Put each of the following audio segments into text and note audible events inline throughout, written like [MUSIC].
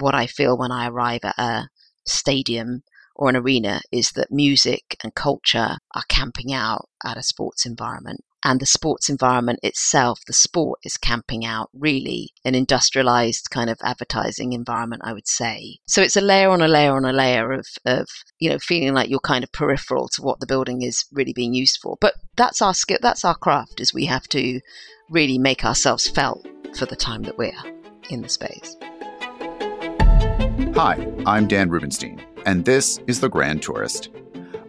what I feel when I arrive at a stadium or an arena is that music and culture are camping out at a sports environment. And the sports environment itself, the sport is camping out really an industrialized kind of advertising environment, I would say. So it's a layer on a layer on a layer of, of, you know, feeling like you're kind of peripheral to what the building is really being used for. But that's our skill, that's our craft, is we have to really make ourselves felt for the time that we're in the space. Hi, I'm Dan Rubenstein, and this is The Grand Tourist.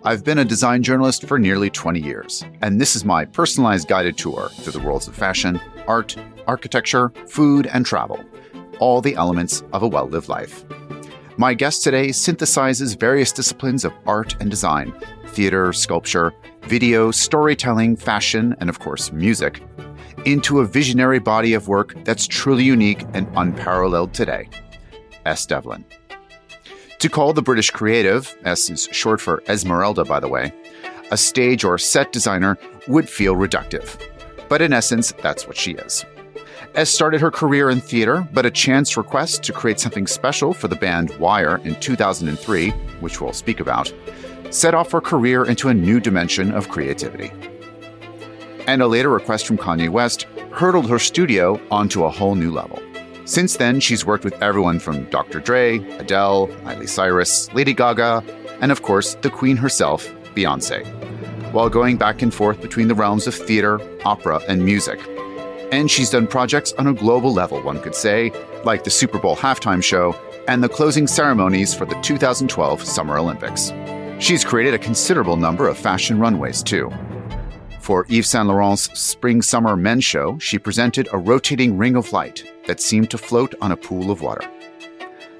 I've been a design journalist for nearly 20 years, and this is my personalized guided tour through the worlds of fashion, art, architecture, food, and travel, all the elements of a well lived life. My guest today synthesizes various disciplines of art and design theater, sculpture, video, storytelling, fashion, and of course, music into a visionary body of work that's truly unique and unparalleled today. Es Devlin. To call the British creative, Es is short for Esmeralda, by the way, a stage or set designer would feel reductive. But in essence, that's what she is. Es started her career in theater, but a chance request to create something special for the band Wire in 2003, which we'll speak about, set off her career into a new dimension of creativity. And a later request from Kanye West hurtled her studio onto a whole new level. Since then, she's worked with everyone from Dr. Dre, Adele, Miley Cyrus, Lady Gaga, and of course, the Queen herself, Beyonce, while going back and forth between the realms of theater, opera, and music. And she's done projects on a global level, one could say, like the Super Bowl halftime show and the closing ceremonies for the 2012 Summer Olympics. She's created a considerable number of fashion runways, too. For Yves Saint Laurent's Spring Summer Men's Show, she presented a rotating ring of light that seemed to float on a pool of water.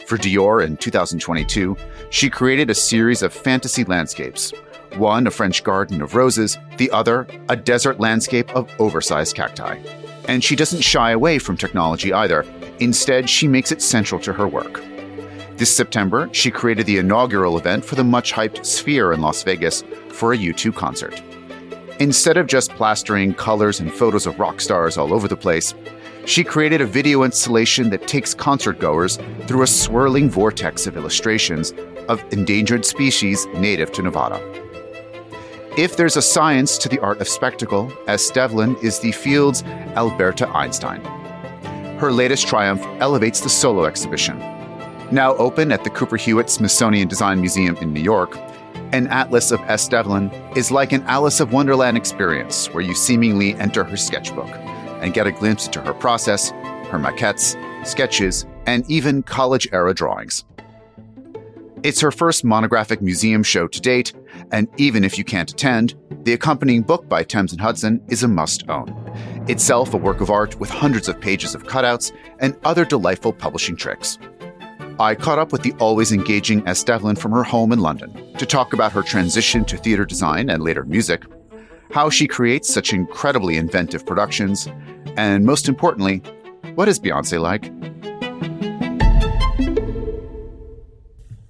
For Dior in 2022, she created a series of fantasy landscapes one a French garden of roses, the other a desert landscape of oversized cacti. And she doesn't shy away from technology either. Instead, she makes it central to her work. This September, she created the inaugural event for the much hyped Sphere in Las Vegas for a U2 concert. Instead of just plastering colors and photos of rock stars all over the place, she created a video installation that takes concertgoers through a swirling vortex of illustrations of endangered species native to Nevada. If there's a science to the art of spectacle, Es Devlin is the field's Alberta Einstein. Her latest triumph elevates the solo exhibition. Now open at the Cooper Hewitt Smithsonian Design Museum in New York, an Atlas of Es Devlin is like an Alice of Wonderland experience where you seemingly enter her sketchbook and get a glimpse into her process, her maquettes, sketches, and even college era drawings. It's her first monographic museum show to date, and even if you can't attend, the accompanying book by Thames and Hudson is a must own. Itself a work of art with hundreds of pages of cutouts and other delightful publishing tricks. I caught up with the always engaging Es Devlin from her home in London to talk about her transition to theater design and later music, how she creates such incredibly inventive productions, and most importantly, what is Beyonce like?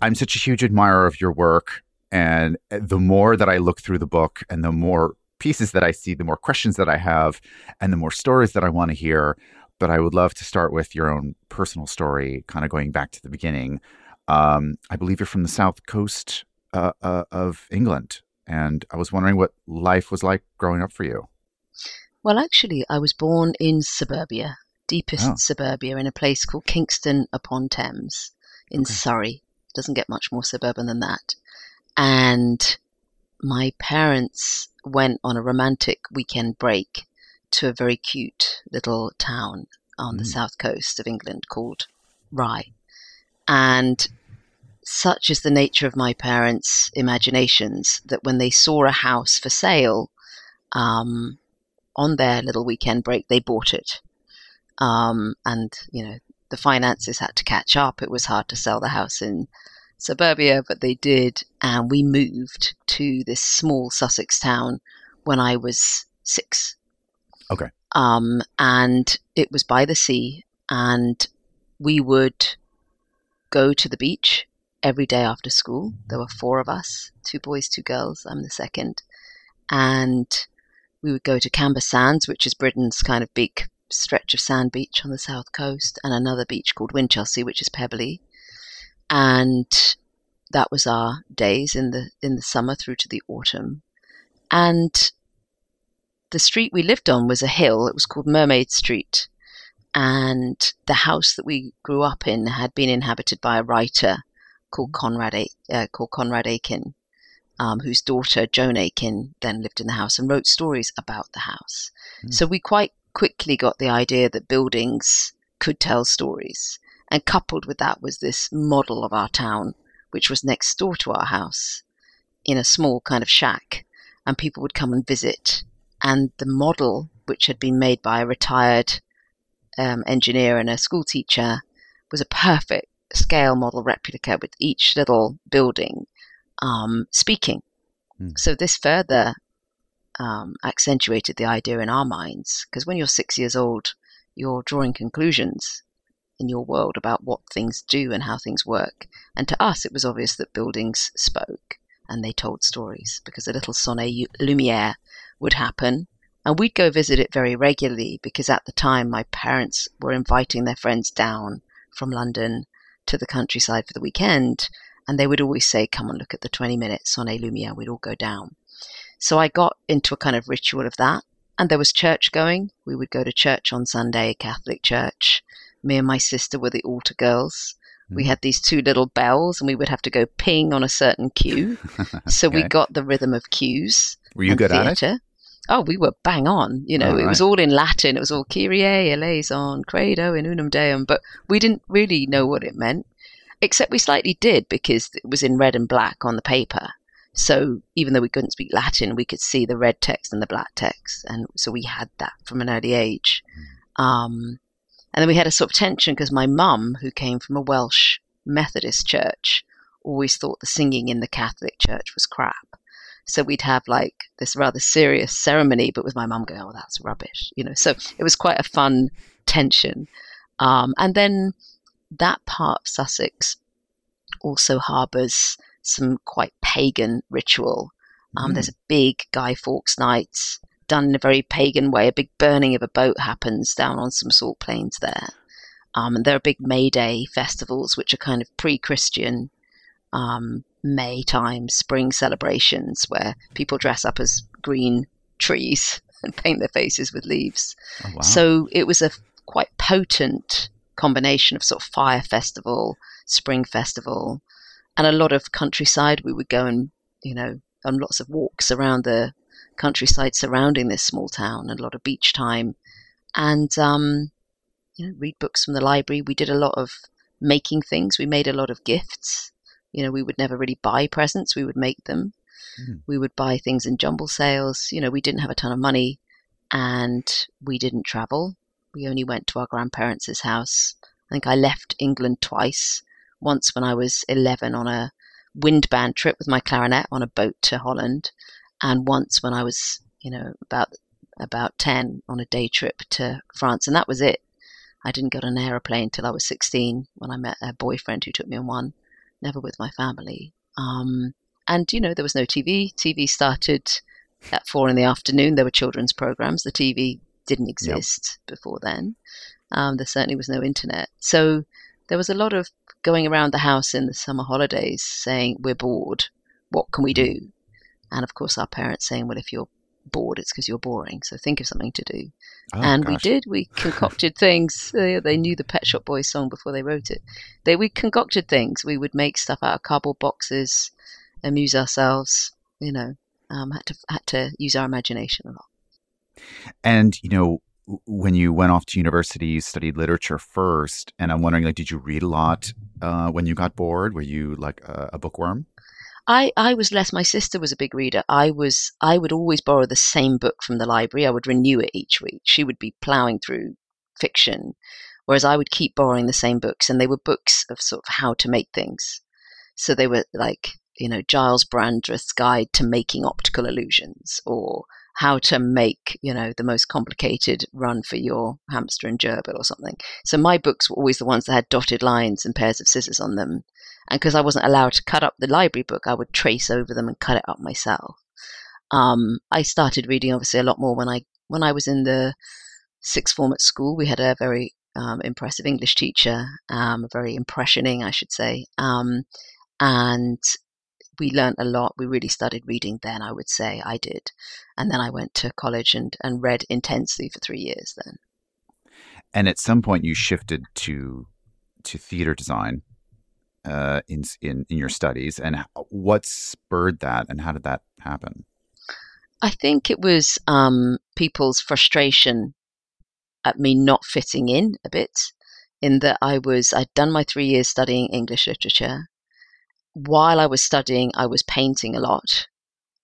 I'm such a huge admirer of your work. And the more that I look through the book and the more pieces that I see, the more questions that I have, and the more stories that I want to hear, but I would love to start with your own personal story, kind of going back to the beginning. Um, I believe you're from the south coast uh, uh, of England, and I was wondering what life was like growing up for you. Well, actually, I was born in suburbia, deepest oh. suburbia, in a place called Kingston upon Thames in okay. Surrey. Doesn't get much more suburban than that. And my parents went on a romantic weekend break to a very cute little town on mm. the south coast of England called Rye. And such is the nature of my parents' imaginations that when they saw a house for sale um, on their little weekend break, they bought it. Um, and, you know, the finances had to catch up. It was hard to sell the house in suburbia, but they did. And we moved to this small Sussex town when I was six. Okay. Um, and it was by the sea, and we would go to the beach every day after school. There were four of us two boys, two girls. I'm the second. And we would go to Camber Sands, which is Britain's kind of big stretch of sand beach on the south coast, and another beach called Winchelsea, which is pebbly. and that was our days in the in the summer through to the autumn. And the street we lived on was a hill. It was called Mermaid Street, and the house that we grew up in had been inhabited by a writer called Conrad uh, called Conrad Aiken, um, whose daughter Joan Aiken then lived in the house and wrote stories about the house. Mm. So we quite quickly got the idea that buildings could tell stories, and coupled with that was this model of our town, which was next door to our house, in a small kind of shack, and people would come and visit. And the model, which had been made by a retired um, engineer and a school teacher, was a perfect scale model replica with each little building um, speaking. Mm. So this further um, accentuated the idea in our minds because when you're six years old, you're drawing conclusions in your world about what things do and how things work. And to us, it was obvious that buildings spoke and they told stories because a little sonnet lumiere would happen. And we'd go visit it very regularly because at the time my parents were inviting their friends down from London to the countryside for the weekend. And they would always say, Come and look at the 20 minutes on Son et Lumière. We'd all go down. So I got into a kind of ritual of that. And there was church going. We would go to church on Sunday, Catholic church. Me and my sister were the altar girls. We hmm. had these two little bells and we would have to go ping on a certain cue. [LAUGHS] So okay. we got the rhythm of cues. Were you good theater. at it? Oh, we were bang on. You know, it was all in Latin. It was all Kyrie eleison, credo in unum deum, but we didn't really know what it meant. Except we slightly did because it was in red and black on the paper. So even though we couldn't speak Latin, we could see the red text and the black text, and so we had that from an early age. Hmm. Um, and then we had a sort of tension because my mum, who came from a Welsh Methodist church, always thought the singing in the Catholic church was crap. So we'd have like this rather serious ceremony, but with my mum going, "Oh, that's rubbish," you know. So it was quite a fun tension. Um, and then that part of Sussex also harbours some quite pagan ritual. Um, mm. There's a big Guy Fawkes night done in a very pagan way. A big burning of a boat happens down on some salt plains there. Um, and there are big May Day festivals, which are kind of pre Christian um, May time, spring celebrations where people dress up as green trees [LAUGHS] and paint their faces with leaves. Oh, wow. So it was a quite potent combination of sort of fire festival, spring festival, and a lot of countryside. We would go and, you know, on lots of walks around the countryside surrounding this small town and a lot of beach time and um, you know read books from the library we did a lot of making things we made a lot of gifts you know we would never really buy presents we would make them. Mm. we would buy things in jumble sales you know we didn't have a ton of money and we didn't travel. We only went to our grandparents' house. I think i left england twice. Once when i was 11 on a wind band trip with my clarinet on a boat to holland and once when I was, you know, about about 10 on a day trip to France, and that was it. I didn't get on an aeroplane till I was 16 when I met a boyfriend who took me on one, never with my family. Um, and, you know, there was no TV. TV started at four in the afternoon. There were children's programs. The TV didn't exist yep. before then. Um, there certainly was no internet. So there was a lot of going around the house in the summer holidays saying, We're bored. What can we do? And of course, our parents saying, well, if you're bored, it's because you're boring. So think of something to do. Oh, and gosh. we did. We [LAUGHS] concocted things. Uh, they knew the Pet Shop Boys song before they wrote it. They we concocted things. We would make stuff out of cardboard boxes, amuse ourselves. You know, um, had to had to use our imagination a lot. And you know, when you went off to university, you studied literature first, and I'm wondering, like, did you read a lot uh, when you got bored? Were you like a, a bookworm? I, I was less my sister was a big reader. I was i would always borrow the same book from the library. I would renew it each week. She would be plowing through fiction whereas i would keep borrowing the same books and they were books of sort of how to make things. So they were like you know Gyles Brandreth's guide to making optical illusions or how to make you know the most complicated run for your hamster and gerbil or something. So my books were always the ones that had dotted lines and pairs of scissors on them and because I wasn't allowed to cut up the library book, I would trace over them and cut it up myself. Um, I started reading obviously a lot more when I when I was in the sixth form at school. We had a very um, impressive English teacher, um, very impressioning, I should say. Um, and we learned a lot. We really started reading then, I would say. I did. And then I went to college and, and read intensely for three years then. And at some point, you shifted to to theater design uh, in, in in your studies. And what spurred that, and how did that happen? I think it was um, people's frustration at me not fitting in a bit. In that I was, I'd done my three years studying English literature. While I was studying, I was painting a lot,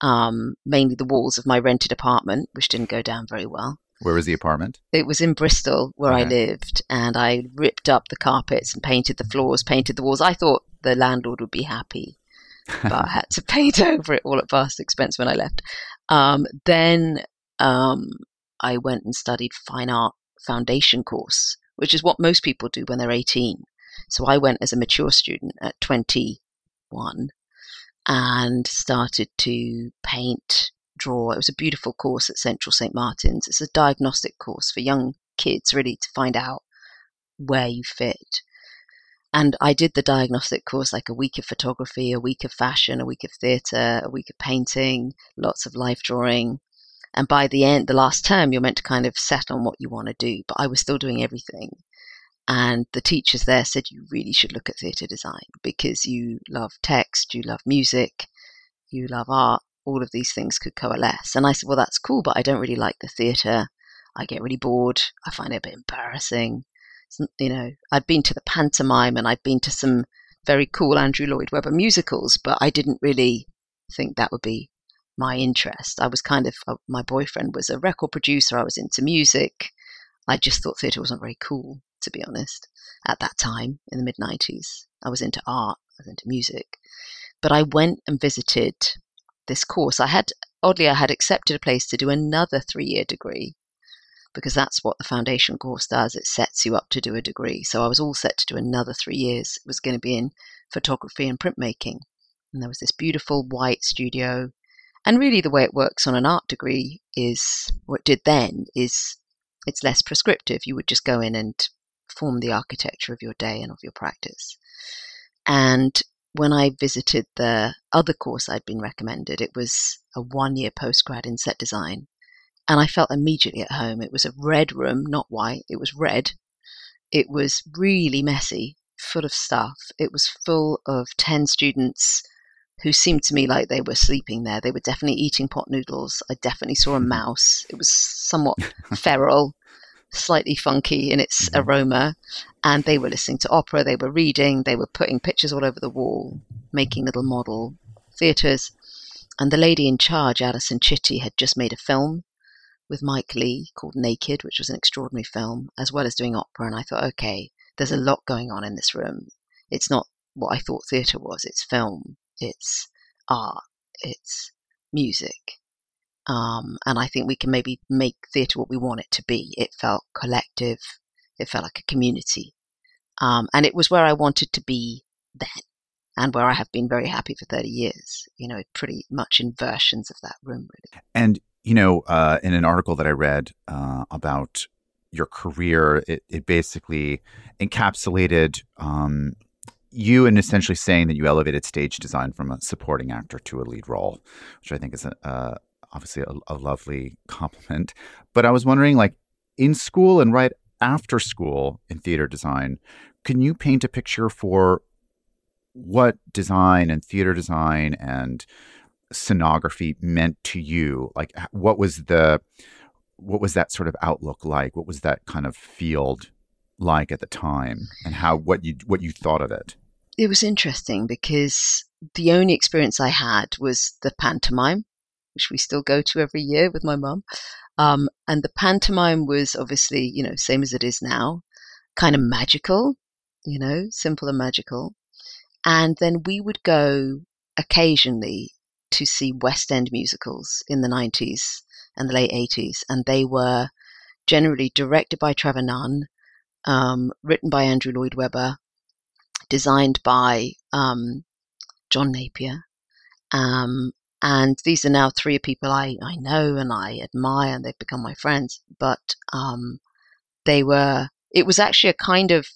um, mainly the walls of my rented apartment, which didn't go down very well. Where was the apartment? It was in Bristol, where okay. I lived, and I ripped up the carpets and painted the floors, painted the walls. I thought the landlord would be happy, [LAUGHS] but I had to paint [LAUGHS] over it all at vast expense when I left. Um, then um, I went and studied fine art foundation course, which is what most people do when they're 18. So I went as a mature student at 21 and started to paint, draw. It was a beautiful course at Central St. Martin's. It's a diagnostic course for young kids, really, to find out where you fit. And I did the diagnostic course like a week of photography, a week of fashion, a week of theatre, a week of painting, lots of life drawing. And by the end, the last term, you're meant to kind of set on what you want to do. But I was still doing everything. And the teachers there said, you really should look at theatre design because you love text, you love music, you love art. All of these things could coalesce. And I said, well, that's cool, but I don't really like the theatre. I get really bored. I find it a bit embarrassing. You know, I'd been to the pantomime and I'd been to some very cool Andrew Lloyd Webber musicals, but I didn't really think that would be my interest. I was kind of, uh, my boyfriend was a record producer. I was into music. I just thought theatre wasn't very cool, to be honest, at that time in the mid 90s. I was into art, I was into music. But I went and visited this course. I had, oddly, I had accepted a place to do another three year degree because that's what the foundation course does. It sets you up to do a degree. So I was all set to do another three years. It was going to be in photography and printmaking. And there was this beautiful white studio and really, the way it works on an art degree is what it did then is it's less prescriptive. You would just go in and form the architecture of your day and of your practice. And when I visited the other course I'd been recommended, it was a one year postgrad in set design. And I felt immediately at home. It was a red room, not white, it was red. It was really messy, full of stuff. It was full of 10 students who seemed to me like they were sleeping there. They were definitely eating pot noodles. I definitely saw a [LAUGHS] mouse. It was somewhat [LAUGHS] feral, slightly funky in its mm-hmm. aroma. And they were listening to opera, they were reading, they were putting pictures all over the wall, making little model theatres. And the lady in charge, Alison Chitty, had just made a film with Mike Leigh called Naked, which was an extraordinary film, as well as doing opera. And I thought, okay, there's a lot going on in this room. It's not what I thought theatre was, it's film it's art, it's music. Um, and I think we can maybe make theatre what we want it to be. It felt collective, it felt like a community. Um, and it was where I wanted to be then, and where I have been very happy for 30 years, you know, pretty much in versions of that room, really. And, you know, uh, in an article that I read uh, about your career, it, it basically encapsulated um, you and essentially saying that you elevated stage design from a supporting actor to a lead role, which I think is a, uh, obviously a, a lovely compliment. But I was wondering, like in school and right after school in theater design, can you paint a picture for what design and theater design and scenography meant to you? Like, what was the what was that sort of outlook like? What was that kind of field like at the time, and how what you what you thought of it? it was interesting because the only experience I had was the pantomime, which we still go to every year with my mum. Um, and the pantomime was obviously, you know, same as it is now, kind of magical, you know, simple and magical. And then we would go occasionally to see West End musicals in the 90s and the late 80s. And they were generally directed by Trevor Nunn, um, written by Andrew Lloyd Webber, designed by um, John Napier. Um, and these are now three people I, I know and I admire, and they've become my friends. But um, they were it was actually a kind of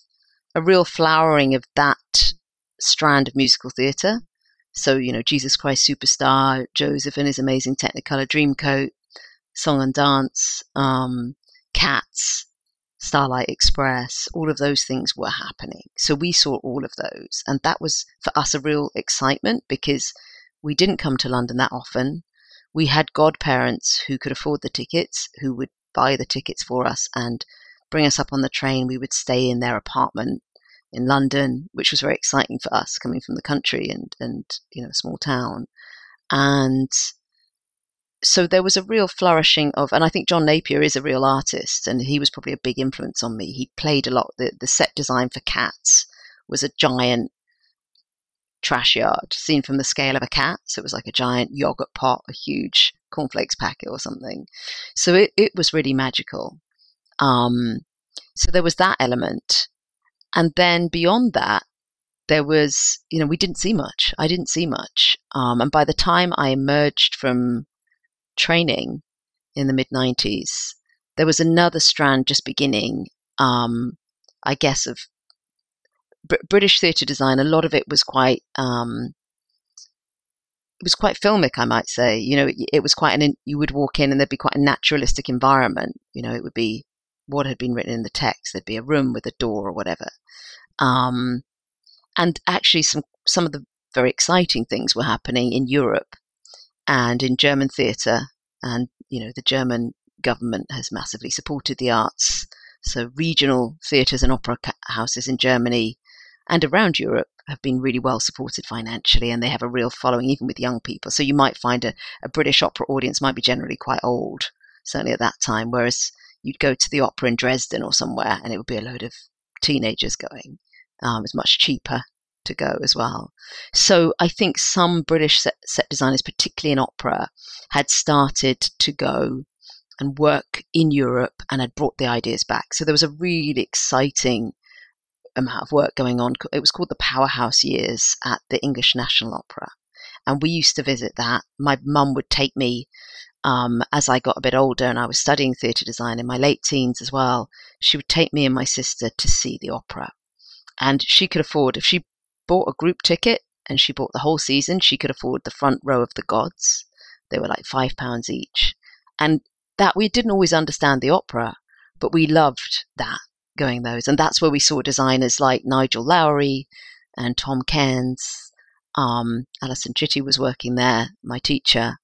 a real flowering of that strand of musical theatre. So, you know, Jesus Christ Superstar, Joseph and his amazing Technicolor Dreamcoat, Song and Dance, um, Cats, Starlight Express, all of those things were happening. So we saw all of those. And that was for us a real excitement because we didn't come to London that often. We had godparents who could afford the tickets, who would buy the tickets for us and bring us up on the train. We would stay in their apartment in London, which was very exciting for us coming from the country and, and you know, a small town. And so there was a real flourishing of, and I think John Napier is a real artist, and he was probably a big influence on me. He played a lot. The, the set design for Cats was a giant trash yard seen from the scale of a cat. So it was like a giant yogurt pot, a huge cornflakes packet or something. So it, it was really magical. Um, so there was that element. And then beyond that, there was, you know, we didn't see much. I didn't see much. Um, and by the time I emerged from training in the mid 90s, there was another strand just beginning, um, I guess, of Br- British theatre design. A lot of it was quite, um, it was quite filmic, I might say. You know, it, it was quite an, you would walk in and there'd be quite a naturalistic environment. You know, it would be what had been written in the text. There'd be a room with a door or whatever. Um, and actually, some some of the very exciting things were happening in Europe and in German theatre. And you know, the German government has massively supported the arts. So regional theatres and opera houses in Germany and around Europe have been really well supported financially, and they have a real following even with young people. So you might find a, a British opera audience might be generally quite old, certainly at that time, whereas you'd go to the opera in Dresden or somewhere, and it would be a load of teenagers going. Um, it's much cheaper to go as well. So I think some British set, set designers, particularly in opera, had started to go and work in Europe and had brought the ideas back. So there was a really exciting amount of work going on. It was called the Powerhouse Years at the English National Opera. And we used to visit that. My mum would take me um, as I got a bit older and I was studying theatre design in my late teens as well, she would take me and my sister to see the opera. And she could afford, if she bought a group ticket and she bought the whole season, she could afford the front row of the gods. They were like five pounds each. And that we didn't always understand the opera, but we loved that going those. And that's where we saw designers like Nigel Lowery and Tom Cairns. Um, Alison Chitty was working there, my teacher.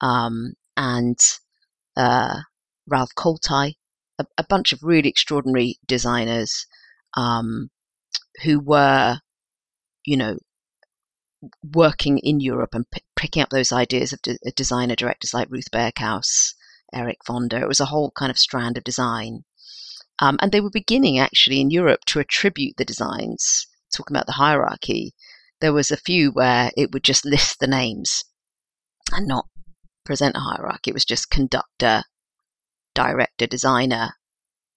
Um, and uh, Ralph Koltai, a, a, bunch of really extraordinary designers um, who were, you know, working in Europe and p- picking up those ideas of de- designer directors like Ruth Berghaus, Erich Wonder. It was a whole kind of strand of design. Um, and they were beginning actually in Europe to attribute the designs, talking about the hierarchy. There was a few where it would just list the names and not present a hierarchy. It was just conductor, director, designer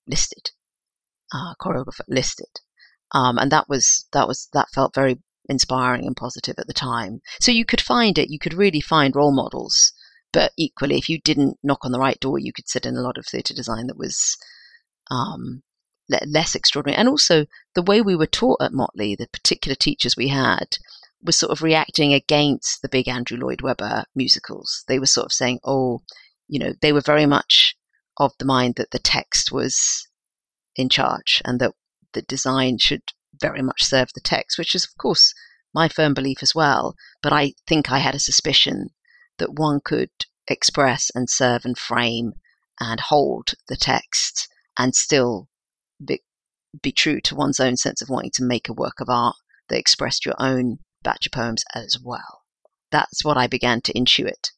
listed, uh, choreographer listed, um, and that was that was that felt very inspiring and positive at the time. So you could find it. You could really find role models. But equally, if you didn't knock on the right door, you could sit in a lot of theatre design that was um, less extraordinary. And also, the way we were taught at Motley, the particular teachers we had, was sort of reacting against the big Andrew Lloyd Webber musicals. They were sort of saying, oh, you know, they were very much of the mind that the text was in charge and that the design should very much serve the text, which is, of course, my firm belief as well. But I think I had a suspicion that one could express and serve and frame and hold the text and still be, be true to one's own sense of wanting to make a work of art that expressed your own batch of poems as well. That's what I began to intuit.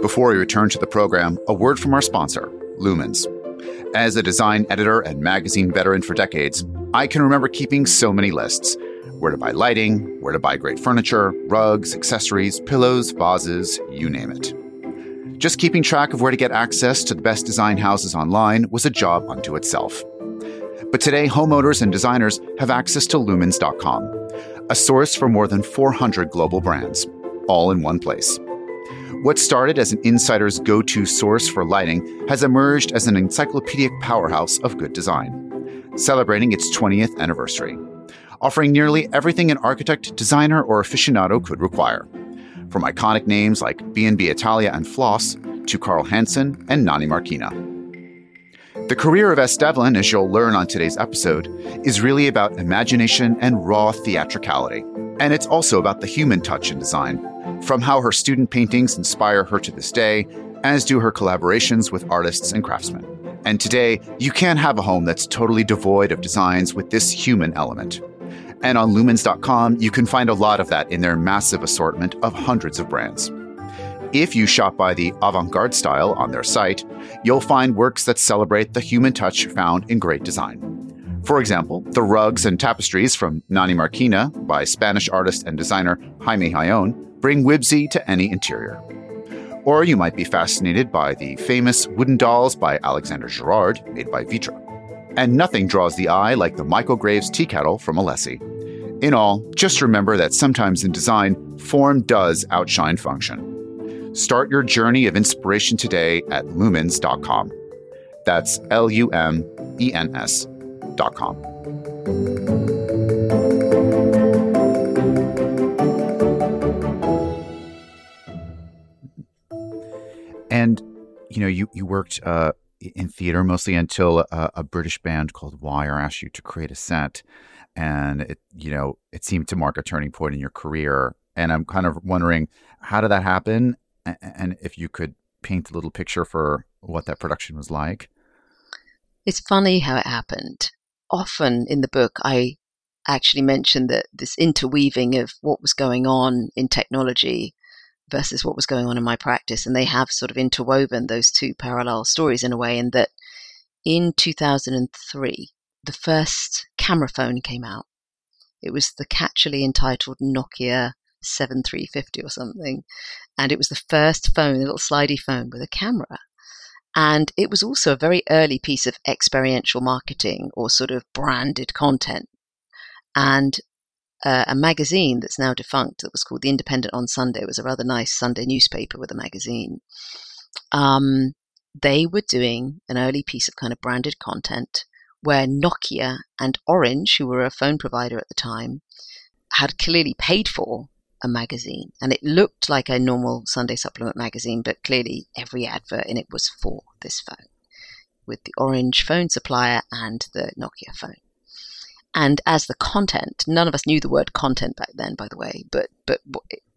Before we return to the program, a word from our sponsor, Lumens. As a design editor and magazine veteran for decades, I can remember keeping so many lists where to buy lighting, where to buy great furniture, rugs, accessories, pillows, vases, you name it. Just keeping track of where to get access to the best design houses online was a job unto itself. But today, homeowners and designers have access to lumens.com a source for more than 400 global brands, all in one place. What started as an insider's go to source for lighting has emerged as an encyclopedic powerhouse of good design. celebrating its 20th anniversary, offering nearly everything an architect, designer, or aficionado could require. From iconic names like B&B Italia and Flos to Carl Hansen and Nani Marquina. The career of Es Devlin, as you'll learn on today's episode, is really about imagination and raw theatricality. And it's also about the human touch in design, from how her student paintings inspire her to this day, as do her collaborations with artists and craftsmen. And today, you can't have a home that's totally devoid of designs with this human element. And on lumens.com, you can find a lot of that in their massive assortment of hundreds of brands. If you shop by the avant garde style on their site, you'll find works that celebrate the human touch found in great design. For example, the rugs and tapestries from Nani Marquina by Spanish artist and designer Jaime Hayon bring whimsy to any interior. Or you might be fascinated by the famous wooden dolls by Alexander Girard, made by Vitra. And nothing draws the eye like the Michael Graves tea kettle from Alessi. In all, just remember that sometimes in design, form does outshine function. Start your journey of inspiration today at lumens.com. That's L U M E N S.com. And you know, you you worked uh, in theater mostly until a, a, British band called Wire asked you to create a set, and it you know it seemed to mark a turning point in your career. And I'm kind of wondering how did that happen, and if you could paint a little picture for what that production was like. It's funny how it happened. Often in the book, I actually mentioned that this interweaving of what was going on in technology versus what was going on in my practice. And they have sort of interwoven those two parallel stories in a way, in that in 2003, the first camera phone came out. It was the catchily entitled Nokia 7350 or something. And it was the first phone, a little slidey phone with a camera. And it was also a very early piece of experiential marketing or sort of branded content. And uh, a magazine that's now defunct that was called The Independent on Sunday. It was a rather nice Sunday newspaper with a magazine. Um, they were doing an early piece of kind of branded content where Nokia and Orange, who were a phone provider at the time, had clearly paid for a magazine. And it looked like a normal Sunday supplement magazine, but clearly every advert in it was for this phone with the Orange phone supplier and the Nokia phone. And as the content, none of us knew the word content back then, by the way, but but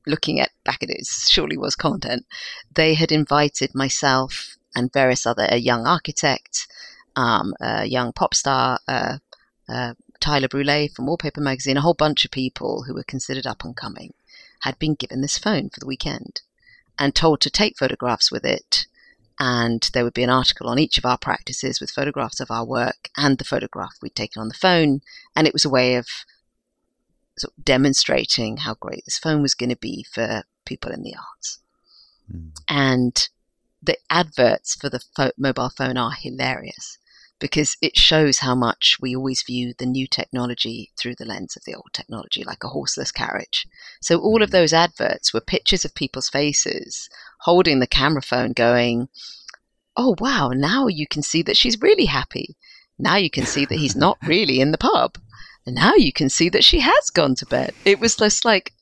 looking at back at it, it surely was content. They had invited myself and various other a young architect, um, a young pop star, uh, uh, Tyler Brule from Wallpaper magazine, a whole bunch of people who were considered up and coming, had been given this phone for the weekend and told to take photographs with it and there would be an article on each of our practices with photographs of our work and the photograph we'd taken on the phone. And it was a way of, sort of demonstrating how great this phone was going to be for people in the arts. Mm. And the adverts for the fo- mobile phone are hilarious because it shows how much we always view the new technology through the lens of the old technology, like a horseless carriage. So all of hmm. those adverts were pictures of people's faces holding the camera phone, going, Oh, wow, now you can see that she's really happy. Now you can see that he's not [LAUGHS] really in the pub. And now you can see that she has gone to bed. It was just like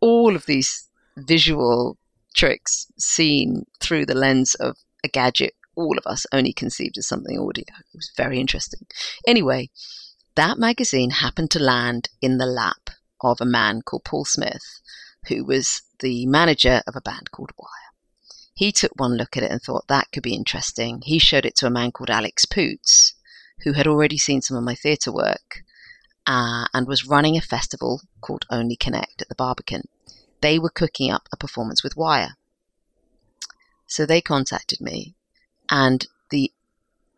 all of these visual tricks seen through the lens of a gadget all of us only conceived as something audio. It was very interesting. Anyway, that magazine happened to land in the lap of a man called Paul Smith, who was the manager of a band called Wire. He took one look at it and thought that could be interesting. He showed it to a man called Alex Poots, who had already seen some of my theatre work uh, and was running a festival called Only Connect at the Barbican. They were cooking up a performance with Wire. So they contacted me and the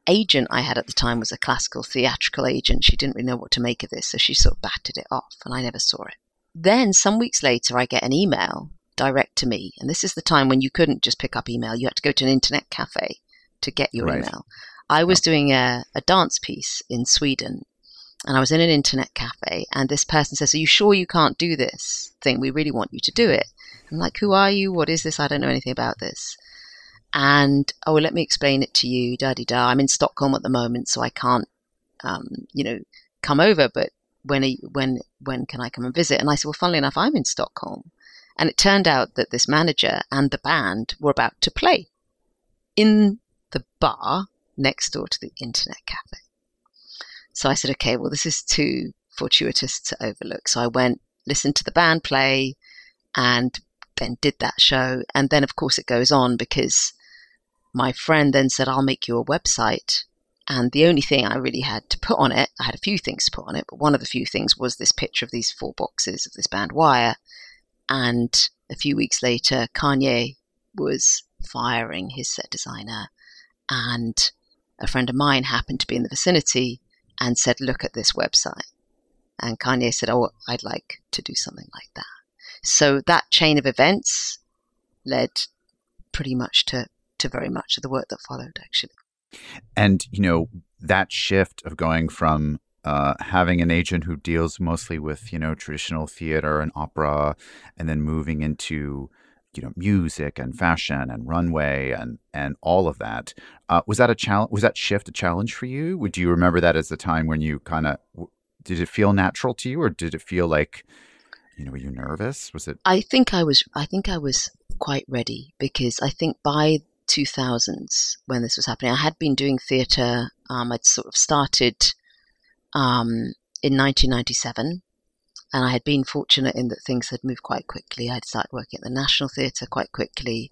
agent I had at the time was a classical theatrical agent. She didn't really know what to make of this, so she sort of batted it off, and I never saw it. Then, some weeks later, I get an email direct to me. And this is the time when you couldn't just pick up email, you had to go to an internet cafe to get your right. email. I was doing a, a dance piece in Sweden and I was in an internet cafe, and this person says, Are you sure you can't do this thing? We really want you to do it. I'm like, Who are you? What is this? I don't know anything about this and oh, let me explain it to you, da di da. I'm in Stockholm at the moment, so I can't um, you know, come over, but when, you, when, when can I come and visit? And I said, well, funnily enough, I'm in Stockholm. And it turned out that this manager and the band were about to play in the bar next door to the internet cafe. So I said, okay, well, this is too fortuitous to overlook. So I went, listened to the band play, and then did that show. And then, of course, it goes on because my friend then said, I'll make you a website. And the only thing I really had to put on it, I had a few things to put on it, but one of the few things was this picture of these four boxes of this band Wire. And a few weeks later, Kanye was firing his set designer. And a friend of mine happened to be in the vicinity and said, Look at this website. And Kanye said, Oh, I'd like to do something like that. So that chain of events led pretty much to, to very much of the work that followed, actually. And, you know, that shift of going from uh, having an agent who deals mostly with, you know, traditional theater and opera, and then moving into, you know, music and fashion and runway and and all of that. Uh, was that a challenge? Was that shift a challenge for you? Would you remember that as the time when you kind of did it feel natural to you, or did it feel like you know, were you nervous? Was it? I think I was. I think I was quite ready because I think by 2000s when this was happening, I had been doing theatre. Um, I'd sort of started um, in 1997, and I had been fortunate in that things had moved quite quickly. I'd started working at the National Theatre quite quickly.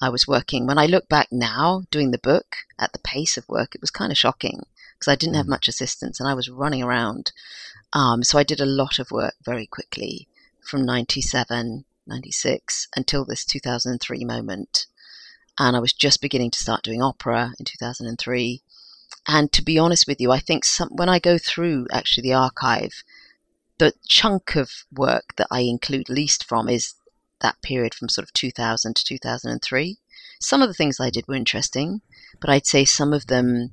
I was working. When I look back now, doing the book at the pace of work, it was kind of shocking because I didn't have mm. much assistance and I was running around. Um, so I did a lot of work very quickly from 97, 96 until this 2003 moment. And I was just beginning to start doing opera in 2003. And to be honest with you, I think some, when I go through actually the archive, the chunk of work that I include least from is that period from sort of 2000 to 2003. Some of the things I did were interesting, but I'd say some of them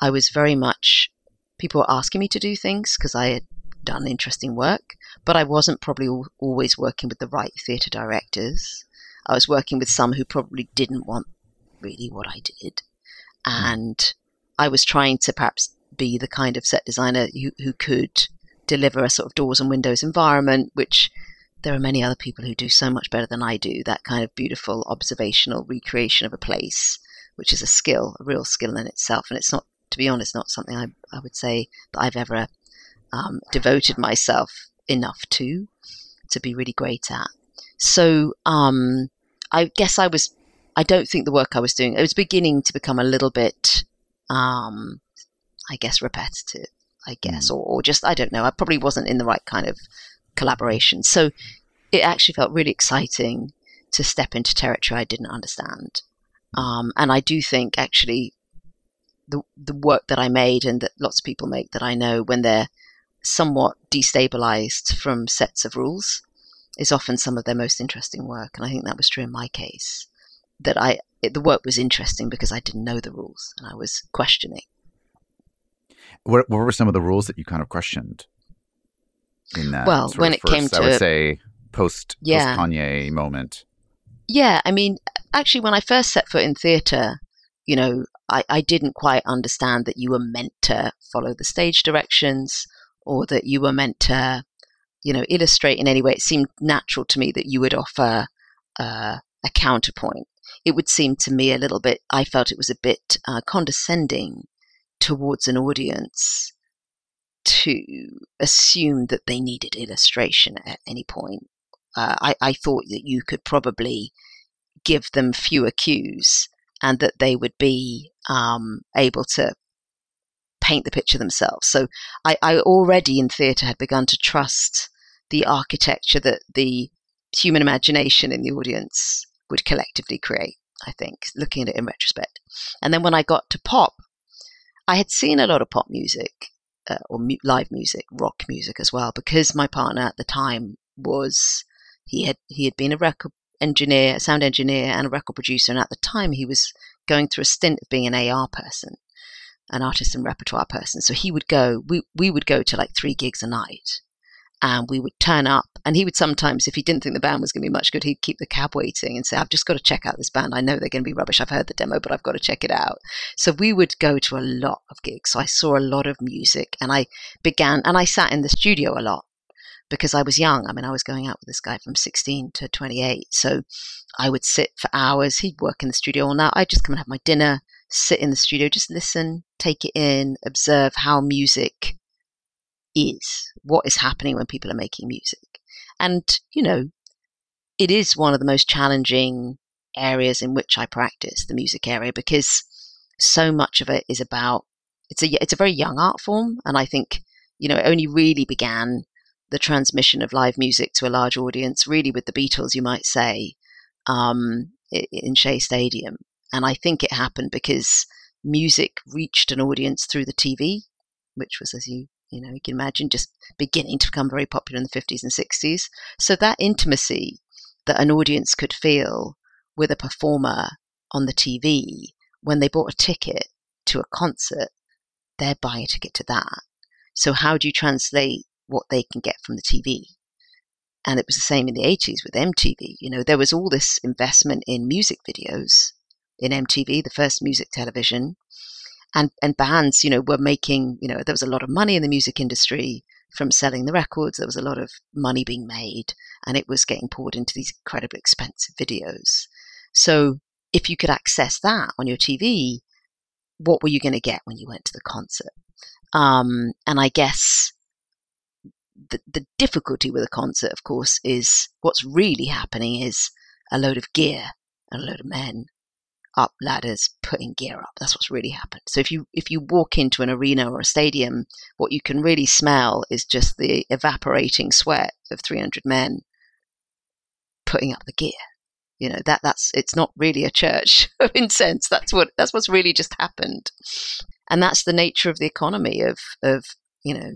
I was very much people were asking me to do things because I had done interesting work, but I wasn't probably al- always working with the right theatre directors. I was working with some who probably didn't want really what I did. Hmm. And I was trying to perhaps be the kind of set designer who, who could deliver a sort of doors and windows environment, which there are many other people who do so much better than I do. That kind of beautiful observational recreation of a place, which is a skill, a real skill in itself. And it's not, to be honest, not something I, I would say that I've ever um, devoted myself enough to to be really great at. So um, I guess I was. I don't think the work I was doing. It was beginning to become a little bit, um, I guess, repetitive. I guess, mm. or, or just I don't know. I probably wasn't in the right kind of collaboration. So it actually felt really exciting to step into territory I didn't understand. Um, and I do think actually the the work that I made and that lots of people make that I know when they're somewhat destabilized from sets of rules is often some of their most interesting work. And I think that was true in my case. That I it, the work was interesting because I didn't know the rules and I was questioning. What, what were some of the rules that you kind of questioned in that? Well, when it first, came to, I would say post yeah. post Kanye moment. Yeah, I mean, actually, when I first set foot in theatre, you know, I, I didn't quite understand that you were meant to follow the stage directions or that you were meant to, you know, illustrate in any way. It seemed natural to me that you would offer uh, a counterpoint. It would seem to me a little bit, I felt it was a bit uh, condescending towards an audience to assume that they needed illustration at any point. Uh, I, I thought that you could probably give them fewer cues and that they would be um, able to paint the picture themselves. So I, I already in theatre had begun to trust the architecture that the human imagination in the audience would collectively create, I think, looking at it in retrospect. And then when I got to pop, I had seen a lot of pop music uh, or mu- live music, rock music as well, because my partner at the time was he had he had been a record engineer, a sound engineer, and a record producer, and at the time he was going through a stint of being an AR person an artist and repertoire person. So he would go, we, we would go to like three gigs a night and we would turn up And he would sometimes, if he didn't think the band was going to be much good, he'd keep the cab waiting and say, I've just got to check out this band. I know they're going to be rubbish. I've heard the demo, but I've got to check it out. So we would go to a lot of gigs. So I saw a lot of music and I began, and I sat in the studio a lot because I was young. I mean, I was going out with this guy from 16 to 28. So I would sit for hours. He'd work in the studio all night. I'd just come and have my dinner, sit in the studio, just listen, take it in, observe how music is, what is happening when people are making music. And, you know, it is one of the most challenging areas in which I practice, the music area, because so much of it is about it's a it's a very young art form, and I think you know it only really began the transmission of live music to a large audience, really with the Beatles, you might say, um, in Shea Stadium. And I think it happened because music reached an audience through the TV, which was, as you you know, you can imagine, just beginning to become very popular in the 50s and 60s. So that intimacy that an audience could feel with a performer on the TV when they bought a ticket to a concert, they're buying a ticket to that. So how do you translate what they can get from the TV? And it was the same in the 80s with MTV. You know, there was all this investment in music videos in MTV, the first music television, and and bands, you know, were making, you know, there was a lot of money in the music industry from selling the records. There was a lot of money being made, and it was getting poured into these incredibly expensive videos. So if you could access that on your TV, what were you going to get when you went to the concert? Um, and I guess the, the difficulty with a concert, of course, is what's really happening is a load of gear and a load of men up ladders, putting gear up. That's what's really happened. So if you if you walk into an arena or a stadium, what you can really smell is just the evaporating sweat of 300 men putting up the gear. You know that that's it's not really a church [LAUGHS] of incense. That's what that's what's really just happened, and that's the nature of the economy of of you know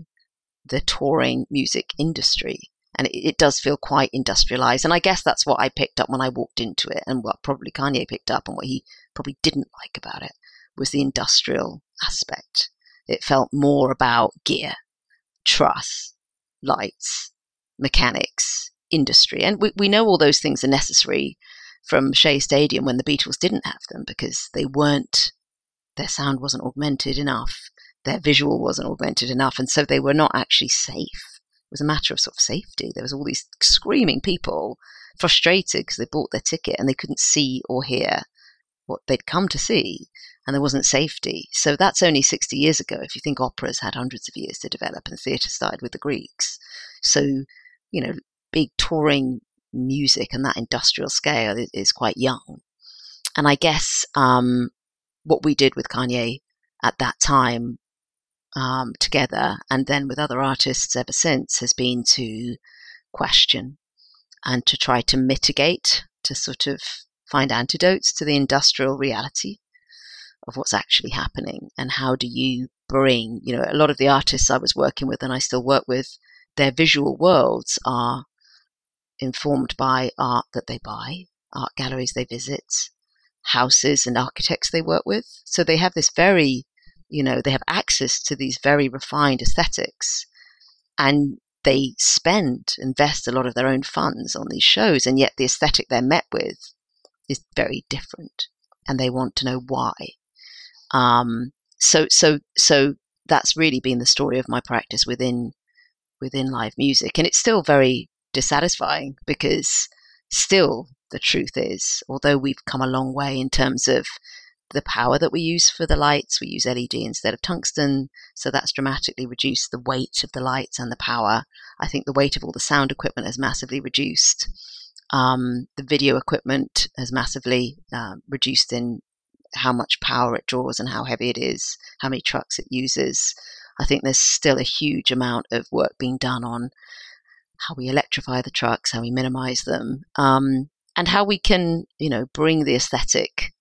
the touring music industry and it, it, does feel quite industrialized. And I guess that's what I picked up when I walked into it, and what probably Kanye picked up, and what he probably didn't like about it was the industrial aspect. It felt more about gear, truss, lights, mechanics, industry, and we, we know all those things are necessary from Shea Stadium when the Beatles didn't have them because they weren't. Their sound wasn't augmented enough. Their visual wasn't augmented enough, and so they were not actually safe was a matter of sort of safety. There was all these screaming people, frustrated because they bought their ticket and they couldn't see or hear what they'd come to see, and there wasn't safety. So that's only 60 years ago. If you think operas had hundreds of years to develop, and theatre started with the Greeks, so you know, big touring music and that industrial scale is, is quite young. And I guess um, what we did with Kanye at that time um, together and then with other artists ever since has been to question and to try to mitigate, to sort of find antidotes to the industrial reality of what's actually happening and how do you bring, you know, a lot of the artists I was working with and I still work with, their visual worlds are informed by art that they buy, art galleries they visit, houses and architects they work with. So they have this very you know, they have access to these very refined aesthetics and they spend, invest a lot of their own funds on these shows, and yet the aesthetic they're met with is very different, and they want to know why. Um, so, so, so that's really been the story of my practice within within live music, and it's still very dissatisfying because still the truth is, although we've come a long way in terms of the power that we use for the lights. We use LED instead of tungsten, so that's dramatically reduced the weight of the lights and the power. I think the weight of all the sound equipment has massively reduced. Um, the video equipment has massively uh, reduced in how much power it draws and how heavy it is, how many trucks it uses. I think there's still a huge amount of work being done on how we electrify the trucks, how we minimize them, um, and how we can, you know, bring the aesthetic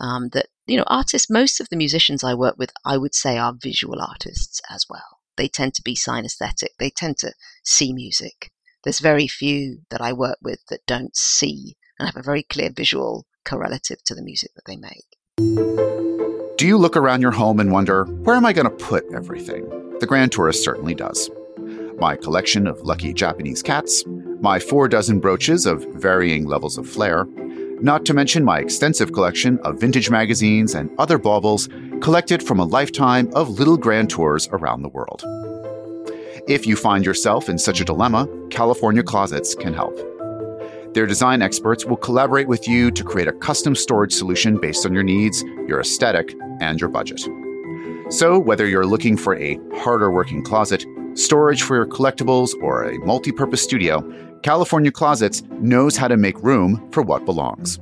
um, that you know artists most of the musicians i work with i would say are visual artists as well. They tend to be synesthetic. They tend to see music. There's very few that i work with that don't see and have a very clear visual correlative to the music that they make. Do you look around your home and wonder where am i going to put everything? The grand tourist certainly does. My collection of lucky japanese cats my four dozen brooches of varying levels of flair, not to mention my extensive collection of vintage magazines and other baubles collected from a lifetime of little grand tours around the world. If you find yourself in such a dilemma, California Closets can help. Their design experts will collaborate with you to create a custom storage solution based on your needs, your aesthetic, and your budget. So, whether you're looking for a harder working closet, storage for your collectibles, or a multi purpose studio, California Closets knows how to make room for what belongs.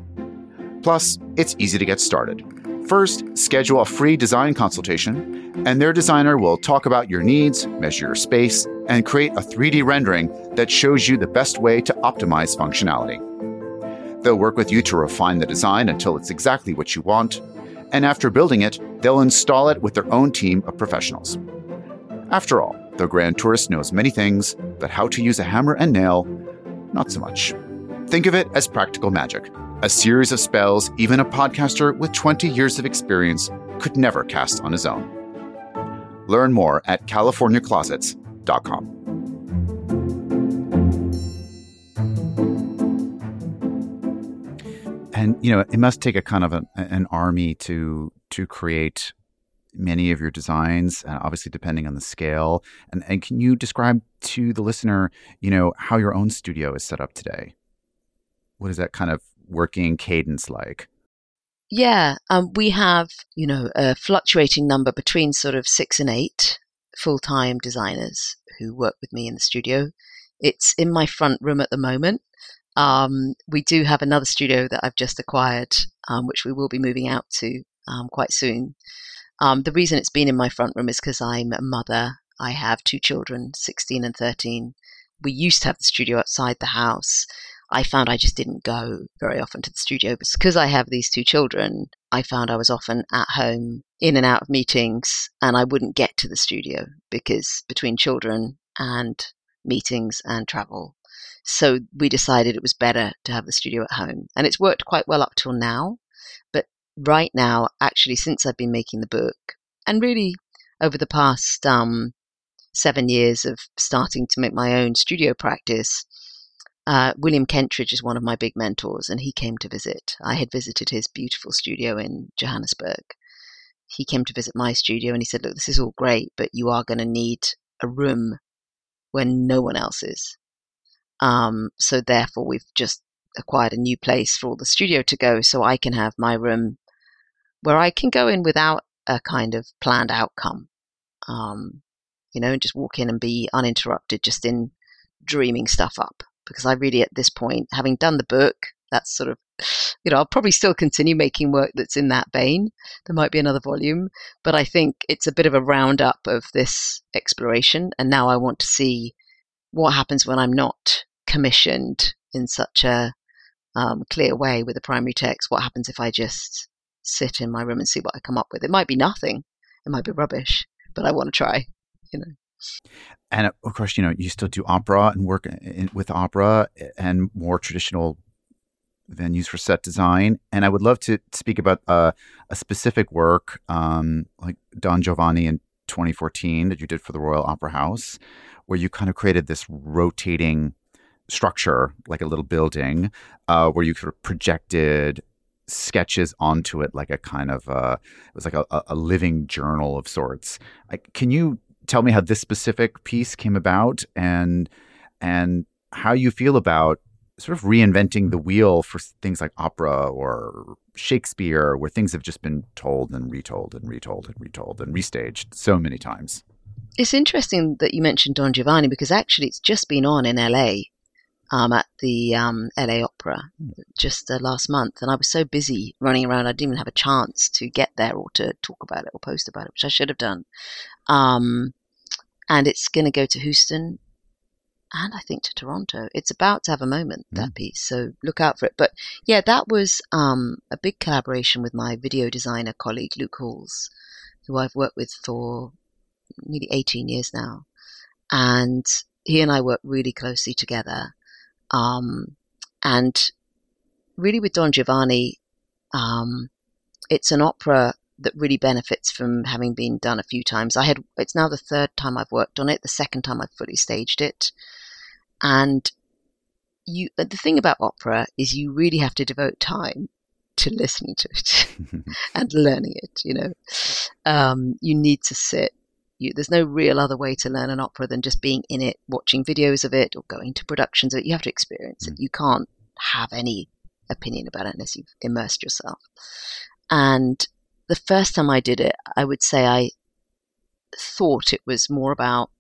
Plus, it's easy to get started. First, schedule a free design consultation, and their designer will talk about your needs, measure your space, and create a 3D rendering that shows you the best way to optimize functionality. They'll work with you to refine the design until it's exactly what you want, and after building it, they'll install it with their own team of professionals. After all, the Grand Tourist knows many things, but how to use a hammer and nail, not so much. Think of it as practical magic a series of spells even a podcaster with 20 years of experience could never cast on his own. Learn more at californiaclosets.com. And you know, it must take a kind of a, an army to to create many of your designs, uh, obviously depending on the scale. And, and can you describe to the listener, you know, how your own studio is set up today? What is that kind of working cadence like? Yeah, um, we have, you know, a fluctuating number between sort of six and eight full time designers who work with me in the studio. It's in my front room at the moment. Um, we do have another studio that I've just acquired, um, which we will be moving out to um, quite soon. Um, the reason it's been in my front room is because I'm a mother. I have two children, 16 and 13. We used to have the studio outside the house, I found I just didn't go very often to the studio. Because I have these two children, I found I was often at home, in and out of meetings, and I wouldn't get to the studio because between children and meetings and travel. So we decided it was better to have the studio at home. And it's worked quite well up till now. But right now, actually, since I've been making the book, and really over the past um, seven years of starting to make my own studio practice, uh, William Kentridge is one of my big mentors, and he came to visit. I had visited his beautiful studio in Johannesburg. He came to visit my studio and he said, Look, this is all great, but you are going to need a room when no one else is. Um, so, therefore, we've just acquired a new place for all the studio to go so I can have my room where I can go in without a kind of planned outcome. Um, you know, and just walk in and be uninterrupted, just in dreaming stuff up because I really, at this point, having done the book, that's sort of, [SIGHS] you know, I'll probably still continue making work that's in that vein. There might be another volume, but I think it's a bit of a roundup of this exploration. And now I want to see what happens when I'm not commissioned in such a um, clear way with a primary text. What happens if I just sit in my room and see what I come up with? It might be nothing, it might be rubbish, but I want to try, you know and of course, you know, you still do opera and work in, with opera and more traditional venues for set design. And I would love to speak about uh, a specific work um, like Don Giovanni in 2014 that you did for the Royal Opera House, where you kind of created this rotating structure, like a little building, uh, where you sort of projected sketches onto it like a kind of uh, it was like a, a living journal of sorts. Can you tell me how this specific piece came about and and how you feel about sort of reinventing the wheel for things like opera or Shakespeare, where things have just been told and retold and retold and retold and restaged so many times. It's interesting that you mentioned Don Giovanni because actually it's just been on in LA um, at the um, LA Opera just uh, last month, and I was so busy running around I didn't even have a chance to get there or to talk about it or post about it, which I should have done. Um, and it's going to go to Houston and I think to Toronto. It's about to have a moment, that mm. piece, so look out for it. But yeah, that was um, a big collaboration with my video designer colleague, Luke Halls, who I've worked with for nearly 18 years now. And he and I work really closely together. Um, and really, with Don Giovanni, um, it's an opera that really benefits from having been done a few times. I had it's now the third time I've worked on it, the second time I've fully staged it. And you uh, the thing about opera is you really have to devote time to listening to it [LAUGHS] and learning it. You know, um, you need to sit. You, there's no real other way to learn an opera than just being in it, watching videos of it, or going to productions of it. You have to experience it. Mm. You can't have any opinion about it unless you've immersed yourself. And the first time I did it, I would say I thought it was more about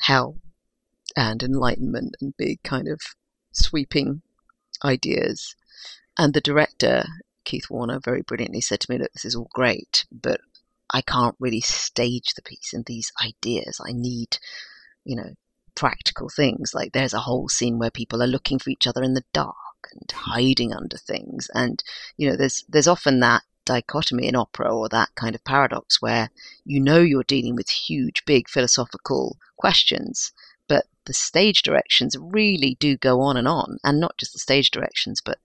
hell and enlightenment and big kind of sweeping ideas. And the director, Keith Warner, very brilliantly said to me, Look, this is all great, but I can't really stage the piece in these ideas. I need, you know, practical things. Like there's a whole scene where people are looking for each other in the dark and hmm. hiding under things. And, you know, there's there's often that dichotomy in opera or that kind of paradox where you know you're dealing with huge, big philosophical questions, but the stage directions really do go on and on, and not just the stage directions, but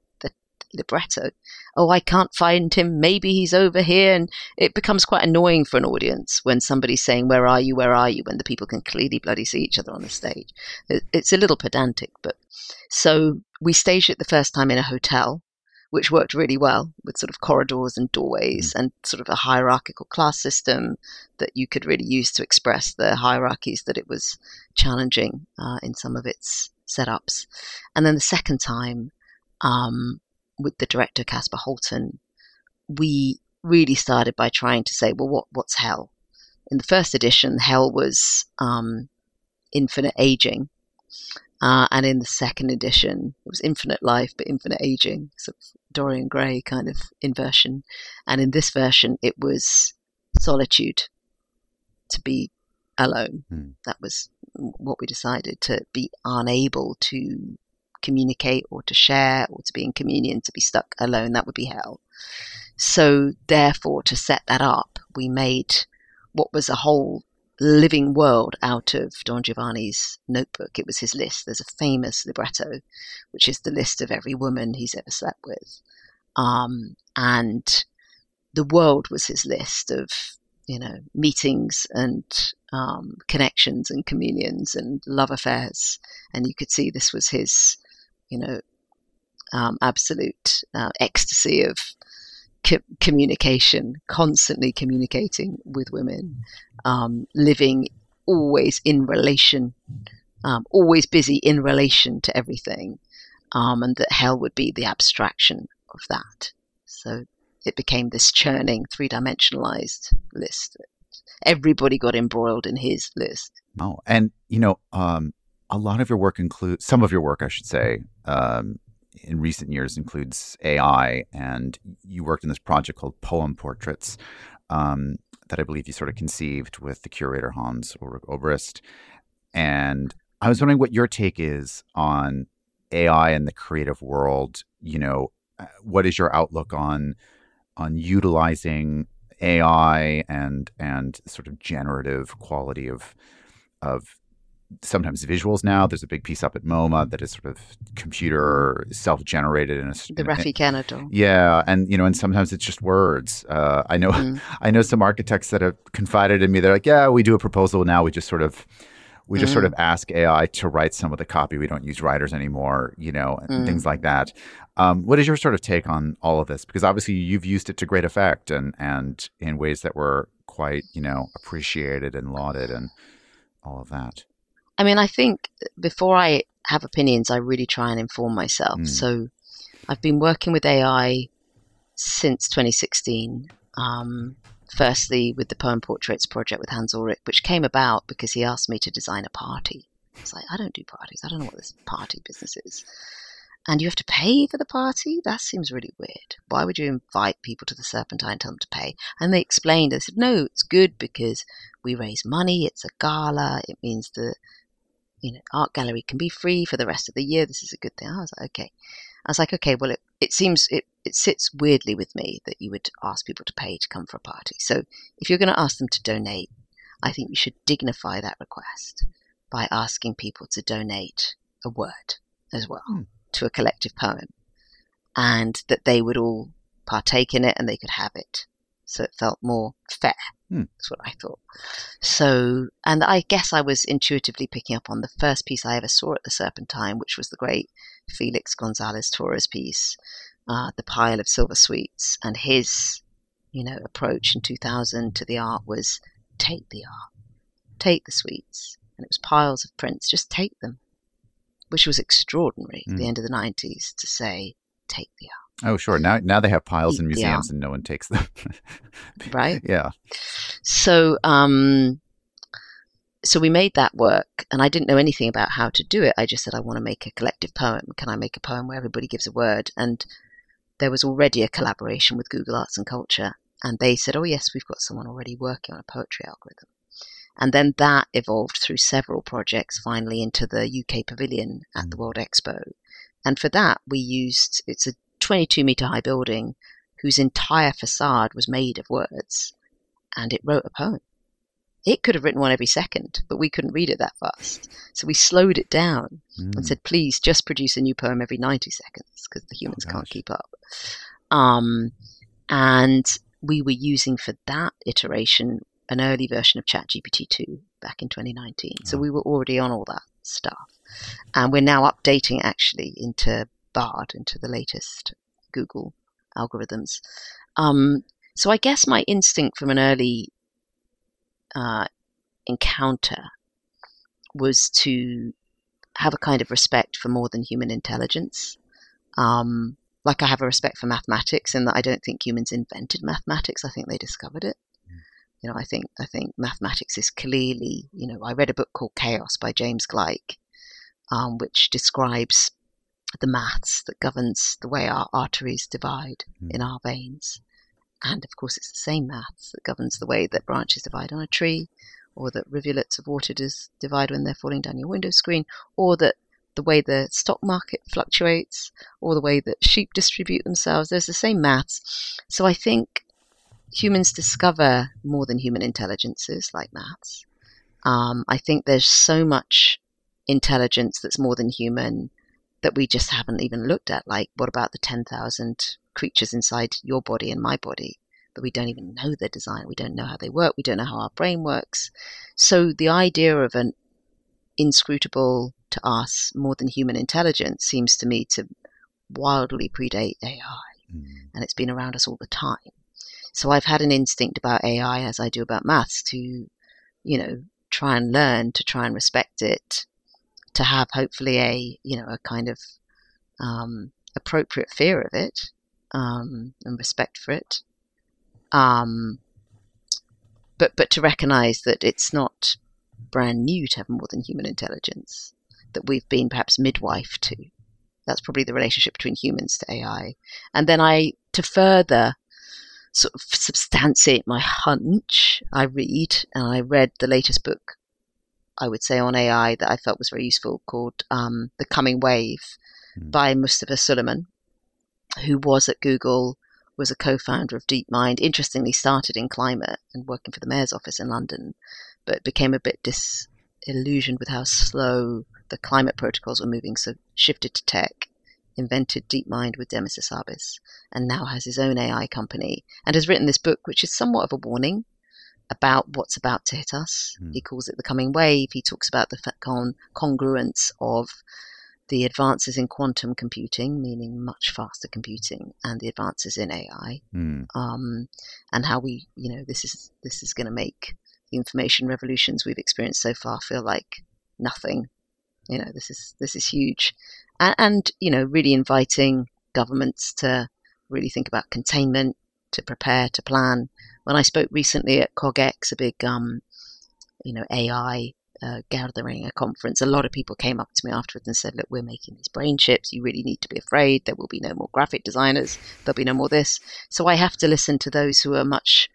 libretto. Oh, I can't find him. Maybe he's over here, and it becomes quite annoying for an audience when somebody's saying, "Where are you? Where are you?" when the people can clearly bloody see each other on the stage. It's a little pedantic, but so we staged it the first time in a hotel which worked really well with sort of corridors and doorways mm. and sort of a hierarchical class system that you could really use to express the hierarchies that it was challenging uh, in some of its setups. And then the second time, um, with the director Kasper Holten, we really started by trying to say, well, what what's hell? In the first edition, hell was um, infinite aging, uh, and in the second edition, it was infinite life but infinite aging, sort of Dorian Gray kind of inversion. And in this version, it was solitude, to be alone. Hmm. That was what we decided to be unable to communicate or to share or to be in communion, to be stuck alone. That would be hell. So, therefore, to set that up, we made what was a whole living world out of Don Giovanni's notebook. It was his list. There's a famous libretto, which is the list of every woman he's ever slept with. Um, and the world was his list of, you know, meetings and um, connections and communions and love affairs. And you could see this was his, you know, um, absolute uh, ecstasy of co- communication, constantly communicating with women, um, living always in relation, um, always busy in relation to everything, um, and that hell would be the abstraction of that. So it became this churning, three dimensionalized list. Everybody got embroiled in his list. Oh, and you know, um, a lot of your work includes some of your work, I should say, um, in recent years includes AI, and you worked in this project called Poem Portraits um, that I believe you sort of conceived with the curator Hans Ulrich Obrist. And I was wondering what your take is on AI in the creative world. You know, uh, what is your outlook on on utilizing AI and and sort of generative quality of of sometimes visuals now. There's a big piece up at MoMA that is sort of computer self-generated and the Refik Anadol. Yeah, and you know, and sometimes it's just words. Uh, I know, mm. [LAUGHS] I know some architects that have confided in me. They're like, "Yeah, we do a proposal now. We just sort of." We just mm. sort of ask AI to write some of the copy. We don't use writers anymore, you know, and mm. things like that. Um, what is your sort of take on all of this? Because obviously you've used it to great effect and and in ways that were quite, you know, appreciated and lauded and all of that. I mean, I think before I have opinions, I really try and inform myself. Mm. So I've been working with AI since 2016. Um, firstly, with the Poem Portraits project with Hans Ulrich, which came about because he asked me to design a party. It's like, I don't do parties. I don't know what this party business is. And you have to pay for the party? That seems really weird. Why would you invite people to the Serpentine and tell them to pay? And they explained, they said, no, it's good because we raise money, it's a gala, it means the you know, art gallery can be free for the rest of the year. This is a good thing. I was like, okay. I was like, okay, well, it, it seems it, it sits weirdly with me that you would ask people to pay to come for a party. So if you're going to ask them to donate, I think you should dignify that request by asking people to donate a word as well mm. to a collective poem and that they would all partake in it and they could have it. So it felt more fair Hmm. That's what I thought. So, and I guess I was intuitively picking up on the first piece I ever saw at the Serpentine, which was the great Felix Gonzalez Torres piece, uh, The Pile of Silver Sweets. And his, you know, approach in 2000 to the art was take the art, take the sweets. And it was piles of prints, just take them, which was extraordinary at the Mm. end of the 90s to say, take the art. Oh, sure. Now, now they have piles in Yeah. museums and no one takes them. [LAUGHS] Right? yeah. So, um, so we made that work, and I didn't know anything about how to do it. I just said, I want to make a collective poem. Can I make a poem where everybody gives a word? And there was already a collaboration with Google Arts and Culture, and they said, Oh, yes, we've got someone already working on a poetry algorithm. And then that evolved through several projects, finally into the UK Pavilion at the World Expo. And for that, we used it's a 22 meter high building whose entire facade was made of words, and it wrote a poem. It could have written one every second, but we couldn't read it that fast. So we slowed it down Mm. and said, please just produce a new poem every 90 seconds because the humans can't keep up. Um, and we were using for that iteration an early version of ChatGPT 2 back in 2019. So Oh. we were already on all that stuff. And we're now updating actually into Bard, into the latest Google algorithms. Um, so I guess my instinct from an early uh, encounter was to have a kind of respect for more than human intelligence. Um, like I have a respect for mathematics, in that I don't think humans invented mathematics. I think they discovered it. You know, I think I think mathematics is clearly. You know, I read a book called Chaos by James Gleick, um, which describes the maths that governs the way our arteries divide Mm. in our veins. And of course, it's the same maths that governs the way that branches divide on a tree, or that rivulets of water divide when they're falling down your window screen, or that the way the stock market fluctuates, or the way that sheep distribute themselves. There's the same maths. So I think humans discover more than human intelligences like maths. Um, I think there's so much intelligence that's more than human that we just haven't even looked at. Like, what about the 10,000 creatures inside your body and my body that we don't even know their design? We don't know how they work. We don't know how our brain works. So, the idea of an inscrutable to us, more than human intelligence seems to me to wildly predate AI. Mm. And it's been around us all the time. So, I've had an instinct about AI as I do about maths to, you know, try and learn, to try and respect it, to have hopefully a you know a kind of um, appropriate fear of it um, and respect for it, um, but but to recognise that it's not brand new to have more than human intelligence, that we've been perhaps midwife to. That's probably the relationship between humans to AI, and then I to further sort of substantiate my hunch. I read and I read the latest book I would say, on AI that I felt was very useful called um, The Coming Wave Hmm. by Mustafa Suleyman, who was at Google, was a co founder of DeepMind, interestingly started in climate and working for the mayor's office in London, but became a bit disillusioned with how slow the climate protocols were moving, so shifted to tech, invented DeepMind with Demis Hassabis, and now has his own AI company and has written this book, which is somewhat of a warning about what's about to hit us. Hmm. He calls it the coming wave. He talks about the con- congruence of the advances in quantum computing, meaning much faster computing, and the advances in AI, Mm. um, and how we, you know, this is this is going to make the information revolutions we've experienced so far feel like nothing. You know, this is this is huge, and, and you know, really inviting governments to really think about containment, to prepare, to plan. When I spoke recently at CogX, a big, um, you know, AI uh, gathering, a conference, a lot of people came up to me afterwards and said, "Look, we're making these brain chips. You really need to be afraid. There will be no more graphic designers. There'll be no more this." So I have to listen to those who are much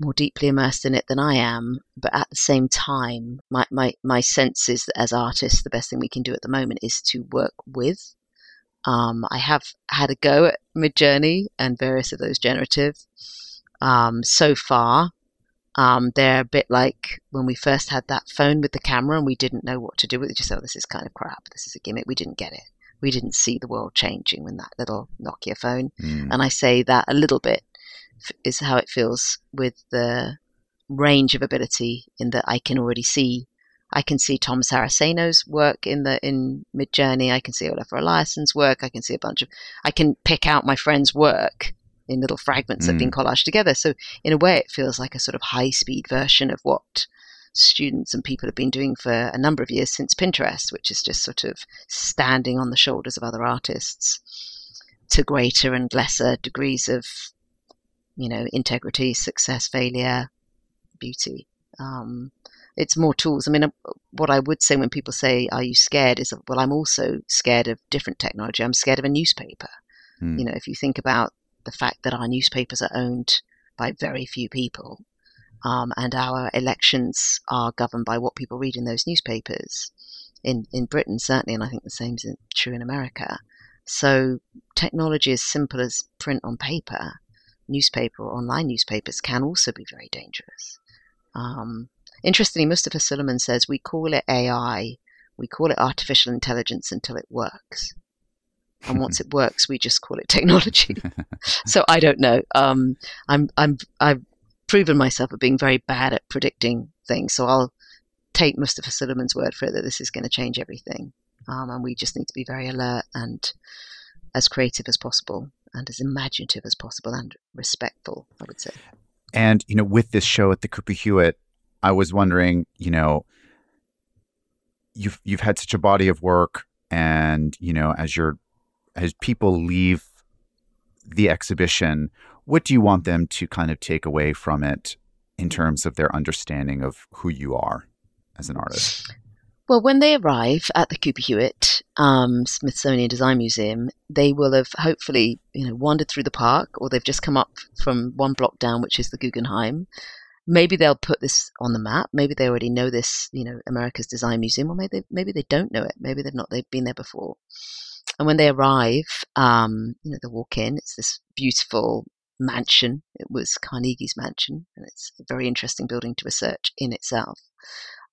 more deeply immersed in it than I am. But at the same time, my, my, my sense is that as artists, the best thing we can do at the moment is to work with. Um, I have had a go at Midjourney and various of those generative. Um, so far, um, they're a bit like when we first had that phone with the camera and we didn't know what to do with it. Just oh, this is kind of crap. This is a gimmick. We didn't get it. We didn't see the world changing when that little Nokia phone Mm. and I say that a little bit f- is how it feels with the range of ability in that I can already see. I can see Tom Saraceno's work in the in Midjourney. I can see Olafur Eliasson's work. I can see a bunch of. I can pick out my friend's work in little fragments mm. that have been mm. collaged together. So in a way, it feels like a sort of high speed version of what students and people have been doing for a number of years since Pinterest, which is just sort of standing on the shoulders of other artists to greater and lesser degrees of, you know, integrity, success, failure, beauty. Um, it's more tools. I mean, uh, what I would say when people say, "Are you scared?" is, well, I'm also scared of different technology. I'm scared of a newspaper. Hmm. You know, if you think about the fact that our newspapers are owned by very few people, um, and our elections are governed by what people read in those newspapers. In in Britain, certainly, and I think the same is true in America. So, technology as simple as print on paper, newspaper or online newspapers can also be very dangerous. Um, interestingly, Mustafa Suleyman says we call it AI, we call it artificial intelligence until it works. And once [LAUGHS] it works, we just call it technology. [LAUGHS] so I don't know. Um, I'm I'm I've proven myself at being very bad at predicting things. So I'll take Mustafa Suleyman's word for it that this is going to change everything. Um, and we just need to be very alert and as creative as possible and as imaginative as possible and respectful, I would say. And, you know, with this show at the Cooper Hewitt, I was wondering, you know, you've you've had such a body of work and, you know, as you're as people leave the exhibition, what do you want them to kind of take away from it in terms of their understanding of who you are as an artist? Well, when they arrive at the Cooper Hewitt um, Smithsonian Design Museum, they will have hopefully, you know, wandered through the park, or they've just come up from one block down, which is the Guggenheim. Maybe they'll put this on the map. Maybe they already know this, you know, America's Design Museum, or maybe maybe they don't know it. Maybe they've not they've been there before. And when they arrive, um, you know, they walk in. It's this beautiful mansion. It was Carnegie's mansion, and it's a very interesting building to research in itself.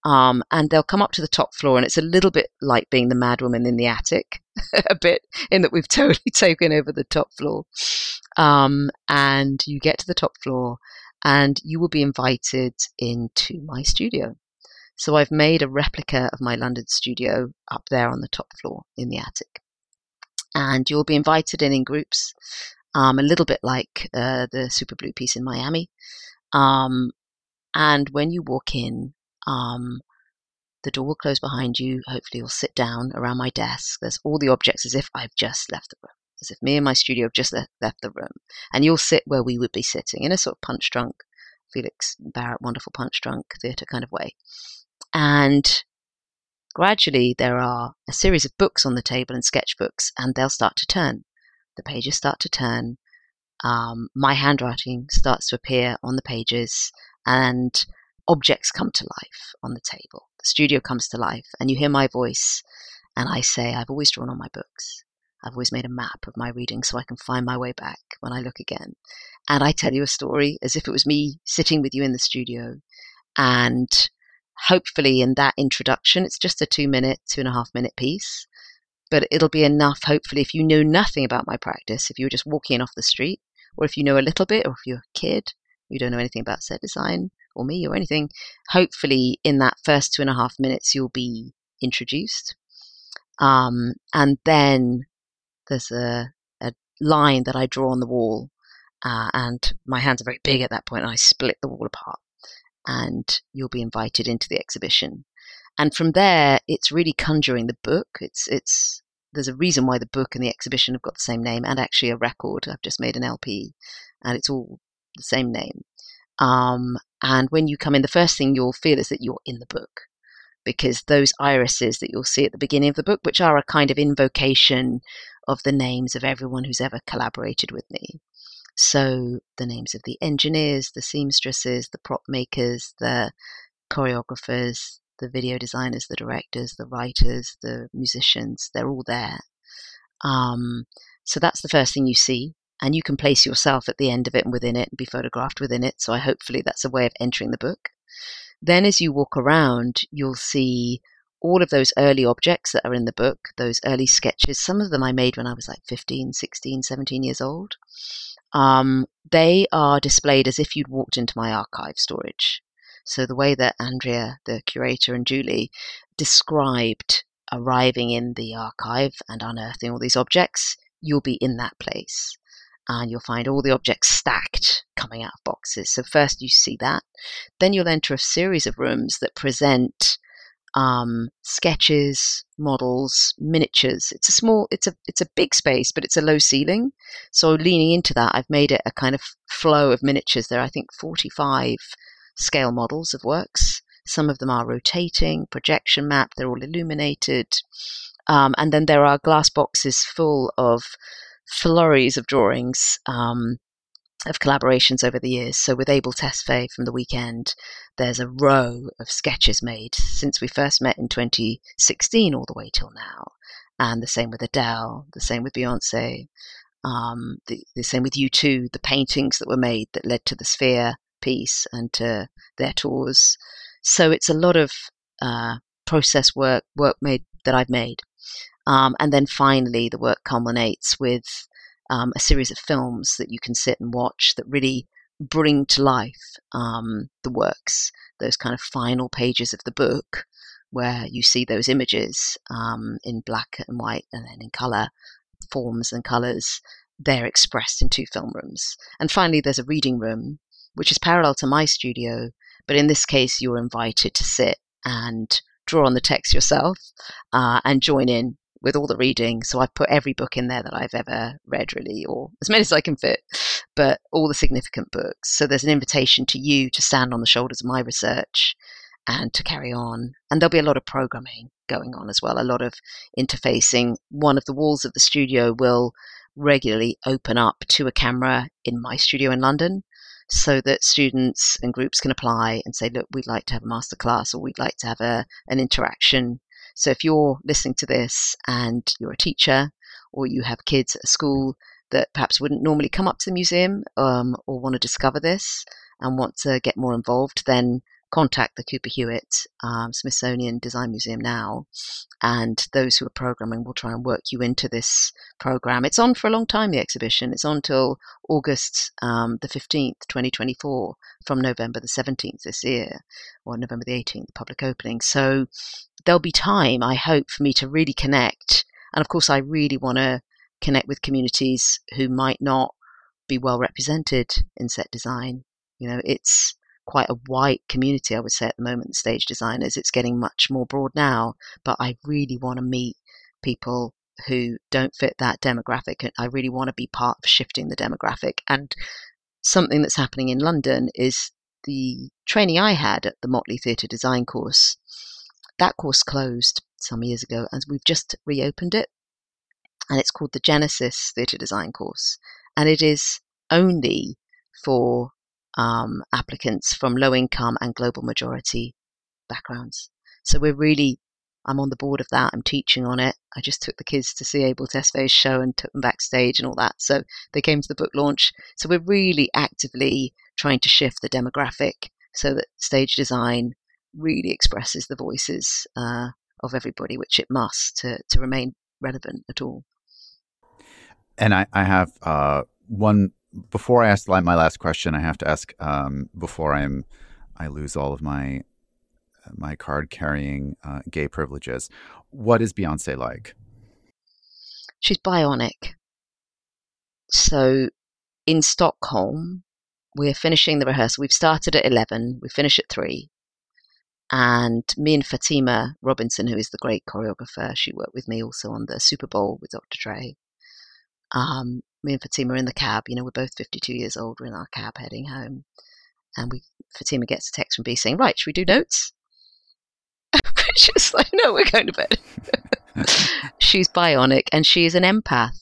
Um, and they'll come up to the top floor, and it's a little bit like being the madwoman in the attic, [LAUGHS] a bit in that we've [LAUGHS] totally taken over the top floor. Um, and you get to the top floor, and you will be invited into my studio. So I've made a replica of my London studio up there on the top floor in the attic. And you'll be invited in in groups, um, a little bit like uh, the Super Blue piece in Miami. Um, and when you walk in, um, the door will close behind you. Hopefully, you'll sit down around my desk. There's all the objects as if I've just left the room, as if me and my studio have just left the room. And you'll sit where we would be sitting in a sort of Punchdrunk, Felix Barrett, wonderful Punchdrunk theatre kind of way. And gradually, there are a series of books on the table and sketchbooks, and they'll start to turn. The pages start to turn. Um, my handwriting starts to appear on the pages, and objects come to life on the table. The studio comes to life, and you hear my voice, and I say, I've always drawn on my books. I've always made a map of my reading so I can find my way back when I look again. And I tell you a story as if it was me sitting with you in the studio. And hopefully, in that introduction, it's just a two minute, two and a half minute piece, but it'll be enough, hopefully, if you know nothing about my practice, if you were just walking in off the street, or if you know a little bit, or if you're a kid, you don't know anything about set design, or me or anything, hopefully in that first two and a half minutes you'll be introduced. Um, and then there's a, a line that I draw on the wall, uh, and my hands are very big at that point, and I split the wall apart. And you'll be invited into the exhibition. And from there, it's really conjuring the book. It's it's there's a reason why the book and the exhibition have got the same name, and actually a record. I've just made an LP, and it's all the same name. Um, and when you come in, the first thing you'll feel is that you're in the book because those irises that you'll see at the beginning of the book, which are a kind of invocation of the names of everyone who's ever collaborated with me. So the names of the engineers, the seamstresses, the prop makers, the choreographers, the video designers, the directors, the writers, the musicians, they're all there. Um, so that's the first thing you see and you can place yourself at the end of it and within it and be photographed within it. So I hopefully that's a way of entering the book. Then as you walk around, you'll see all of those early objects that are in the book, those early sketches. Some of them I made when I was like 15, 16, 17 years old. Um, they are displayed as if you'd walked into my archive storage. So the way that Andrea, the curator, and Julie described arriving in the archive and unearthing all these objects, you'll be in that place. And you'll find all the objects stacked coming out of boxes. So, first you see that. Then you'll enter a series of rooms that present um, sketches, models, miniatures. It's a small, it's a it's a big space, but it's a low ceiling. So leaning into that, I've made it a kind of flow of miniatures. There are, I think, 45 scale models of works. Some of them are rotating, projection map. They're all illuminated, um, and then there are glass boxes full of flurries of drawings. Um, of collaborations over the years. So with Abel Tesfaye from the Weeknd, there's a row of sketches made since we first met in 2016 all the way till now. And the same with Adele, the same with Beyonce, um, the, the same with U2, the paintings that were made that led to the Sphere piece and to their tours. So it's a lot of uh, process work, work made that I've made. Um, and then finally, the work culminates with um, a series of films that you can sit and watch that really bring to life um, the works, those kind of final pages of the book where you see those images um, in black and white and then in color, forms and colors. They're expressed in two film rooms. And finally, there's a reading room, which is parallel to my studio, but in this case, you're invited to sit and draw on the text yourself uh, and join in with all the reading. So I've put every book in there that I've ever read, really, or as many as I can fit, but all the significant books. So there's an invitation to you to stand on the shoulders of my research and to carry on. And there'll be a lot of programming going on as well, a lot of interfacing. One of the walls of the studio will regularly open up to a camera in my studio in London so that students and groups can apply and say, look, we'd like to have a masterclass or we'd like to have a, an interaction so if you're listening to this and you're a teacher or you have kids at school that perhaps wouldn't normally come up to the museum um, or want to discover this and want to get more involved, then contact the Cooper Hewitt um, Smithsonian Design Museum now, and those who are programming will try and work you into this program. It's on for a long time, the exhibition. It's on till August um, the 15th, 2024, from November the 17th this year, or November the 18th, public opening. So there'll be time, I hope, for me to really connect. And of course, I really want to connect with communities who might not be well represented in set design. You know, it's quite a white community, I would say, at the moment, stage designers. It's getting much more broad now, but I really want to meet people who don't fit that demographic. I really want to be part of shifting the demographic. And something that's happening in London is the training I had at the Motley Theatre Design course that course closed some years ago, and we've just reopened it. And it's called the Genesis Theatre Design course. And it is only for um, applicants from low income and global majority backgrounds. So we're really, I'm on the board of that. I'm teaching on it. I just took the kids to see Abel Tesfaye's show and took them backstage and all that. So they came to the book launch. So we're really actively trying to shift the demographic so that stage design really expresses the voices uh, of everybody, which it must to, to remain relevant at all. And I, I have uh, one before I ask my last question. I have to ask um, before I'm I lose all of my my card carrying uh, gay privileges. What is Beyonce like? She's bionic. So in Stockholm, we're finishing the rehearsal. We've started at 11, we finish at 3. And me and Fatima Robinson, who is the great choreographer, she worked with me also on the Super Bowl with Dr. Dre. Um, me and Fatima are in the cab. You know, we're both 52 years old. We're in our cab heading home. And we Fatima gets a text from B saying, Right, should we do notes? [LAUGHS] She's like, No, we're going to bed. [LAUGHS] She's bionic and she is an empath.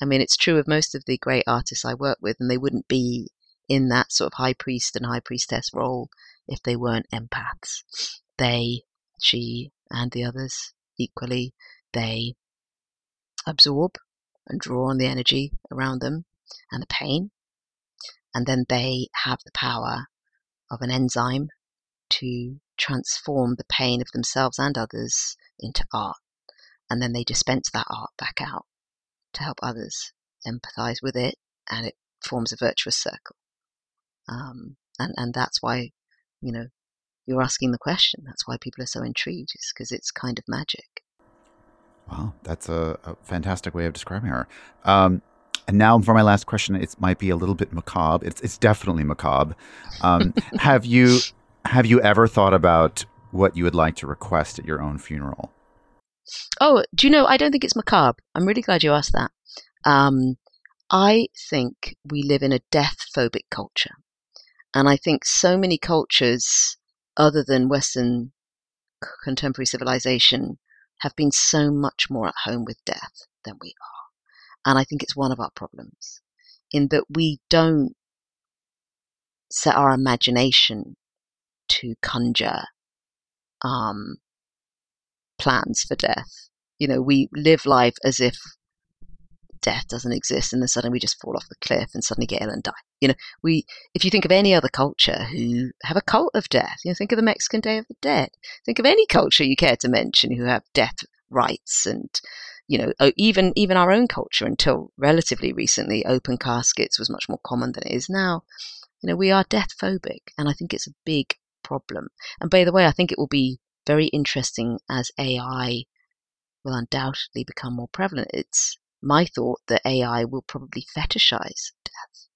I mean, it's true of most of the great artists I work with, and they wouldn't be in that sort of high priest and high priestess role if they weren't empaths. They, she, and the others equally, they absorb and draw on the energy around them and the pain. And then they have the power of an enzyme to transform the pain of themselves and others into art. And then they dispense that art back out to help others empathize with it and it forms a virtuous circle. Um, and, and that's why, you know, you're asking the question. That's why people are so intrigued, is because it's kind of magic. Wow, that's a, a fantastic way of describing her. Um, and now for my last question, it might be a little bit macabre. It's it's definitely macabre. Um, [LAUGHS] have you have you ever thought about what you would like to request at your own funeral? Oh, do you know? I don't think it's macabre. I'm really glad you asked that. Um, I think we live in a death phobic culture. And I think so many cultures other than Western contemporary civilization have been so much more at home with death than we are. And I think it's one of our problems in that we don't set our imagination to conjure um, plans for death. You know, we live life as if death doesn't exist and then suddenly we just fall off the cliff and suddenly get ill and die. You know, we if you think of any other culture who have a cult of death, you know, think of the Mexican Day of the Dead. Think of any culture you care to mention who have death rites and you know, even even our own culture until relatively recently, open caskets was much more common than it is now. You know, we are death phobic, and I think it's a big problem. And by the way, I think it will be very interesting as AI will undoubtedly become more prevalent. It's my thought that AI will probably fetishize death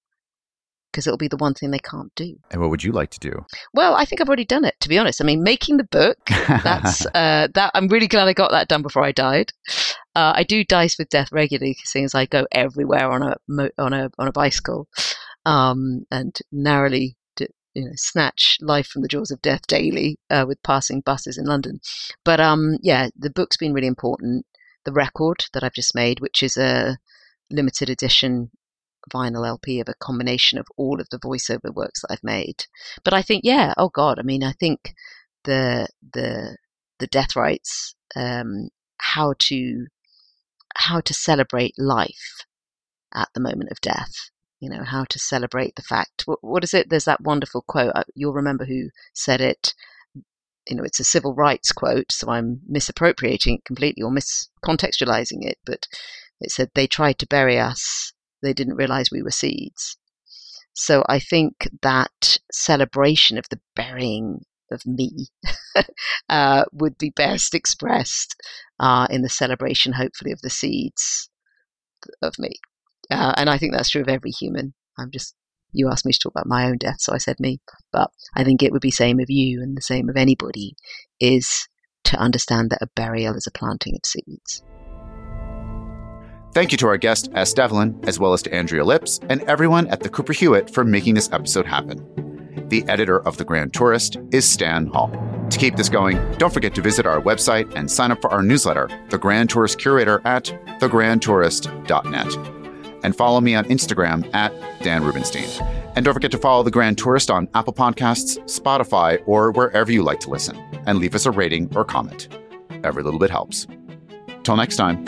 because it'll be the one thing they can't do. And what would you like to do? Well, I think I've already done it. To be honest, I mean, making the book. That's [LAUGHS] uh, that. I'm really glad I got that done before I died. Uh, I do dice with death regularly, seeing as I go everywhere on a on a on a bicycle, um, and narrowly you know snatch life from the jaws of death daily uh, with passing buses in London. But um, yeah, the book's been really important the record that I've just made, which is a limited edition vinyl LP of a combination of all of the voiceover works that I've made. But I think, yeah, oh God, I mean, I think the the the death rites, um, how to how to celebrate life at the moment of death. You know how to celebrate the fact. what, what is it? There's that wonderful quote. Uh, you'll remember who said it you know, it's a civil rights quote, so I'm misappropriating it completely or miscontextualizing it, but it said they tried to bury us, they didn't realize we were seeds. So I think that celebration of the burying of me [LAUGHS] uh, would be best expressed uh, in the celebration, hopefully, of the seeds of me. Uh, and I think that's true of every human. I'm just you asked me to talk about my own death, so I said me. But I think it would be same of you and the same of anybody is to understand that a burial is a planting of seeds. Thank you to our guest, Es Devlin, as well as to Andrea Lipps and everyone at the Cooper Hewitt for making this episode happen. The editor of The Grand Tourist is Stan Hall. To keep this going, don't forget to visit our website and sign up for our newsletter, The Grand Tourist Curator, at thegrandtourist.net and follow me on Instagram at Dan Rubinstein. And don't forget to follow The Grand Tourist on Apple Podcasts, Spotify, or wherever you like to listen, and leave us a rating or comment. Every little bit helps. Till next time.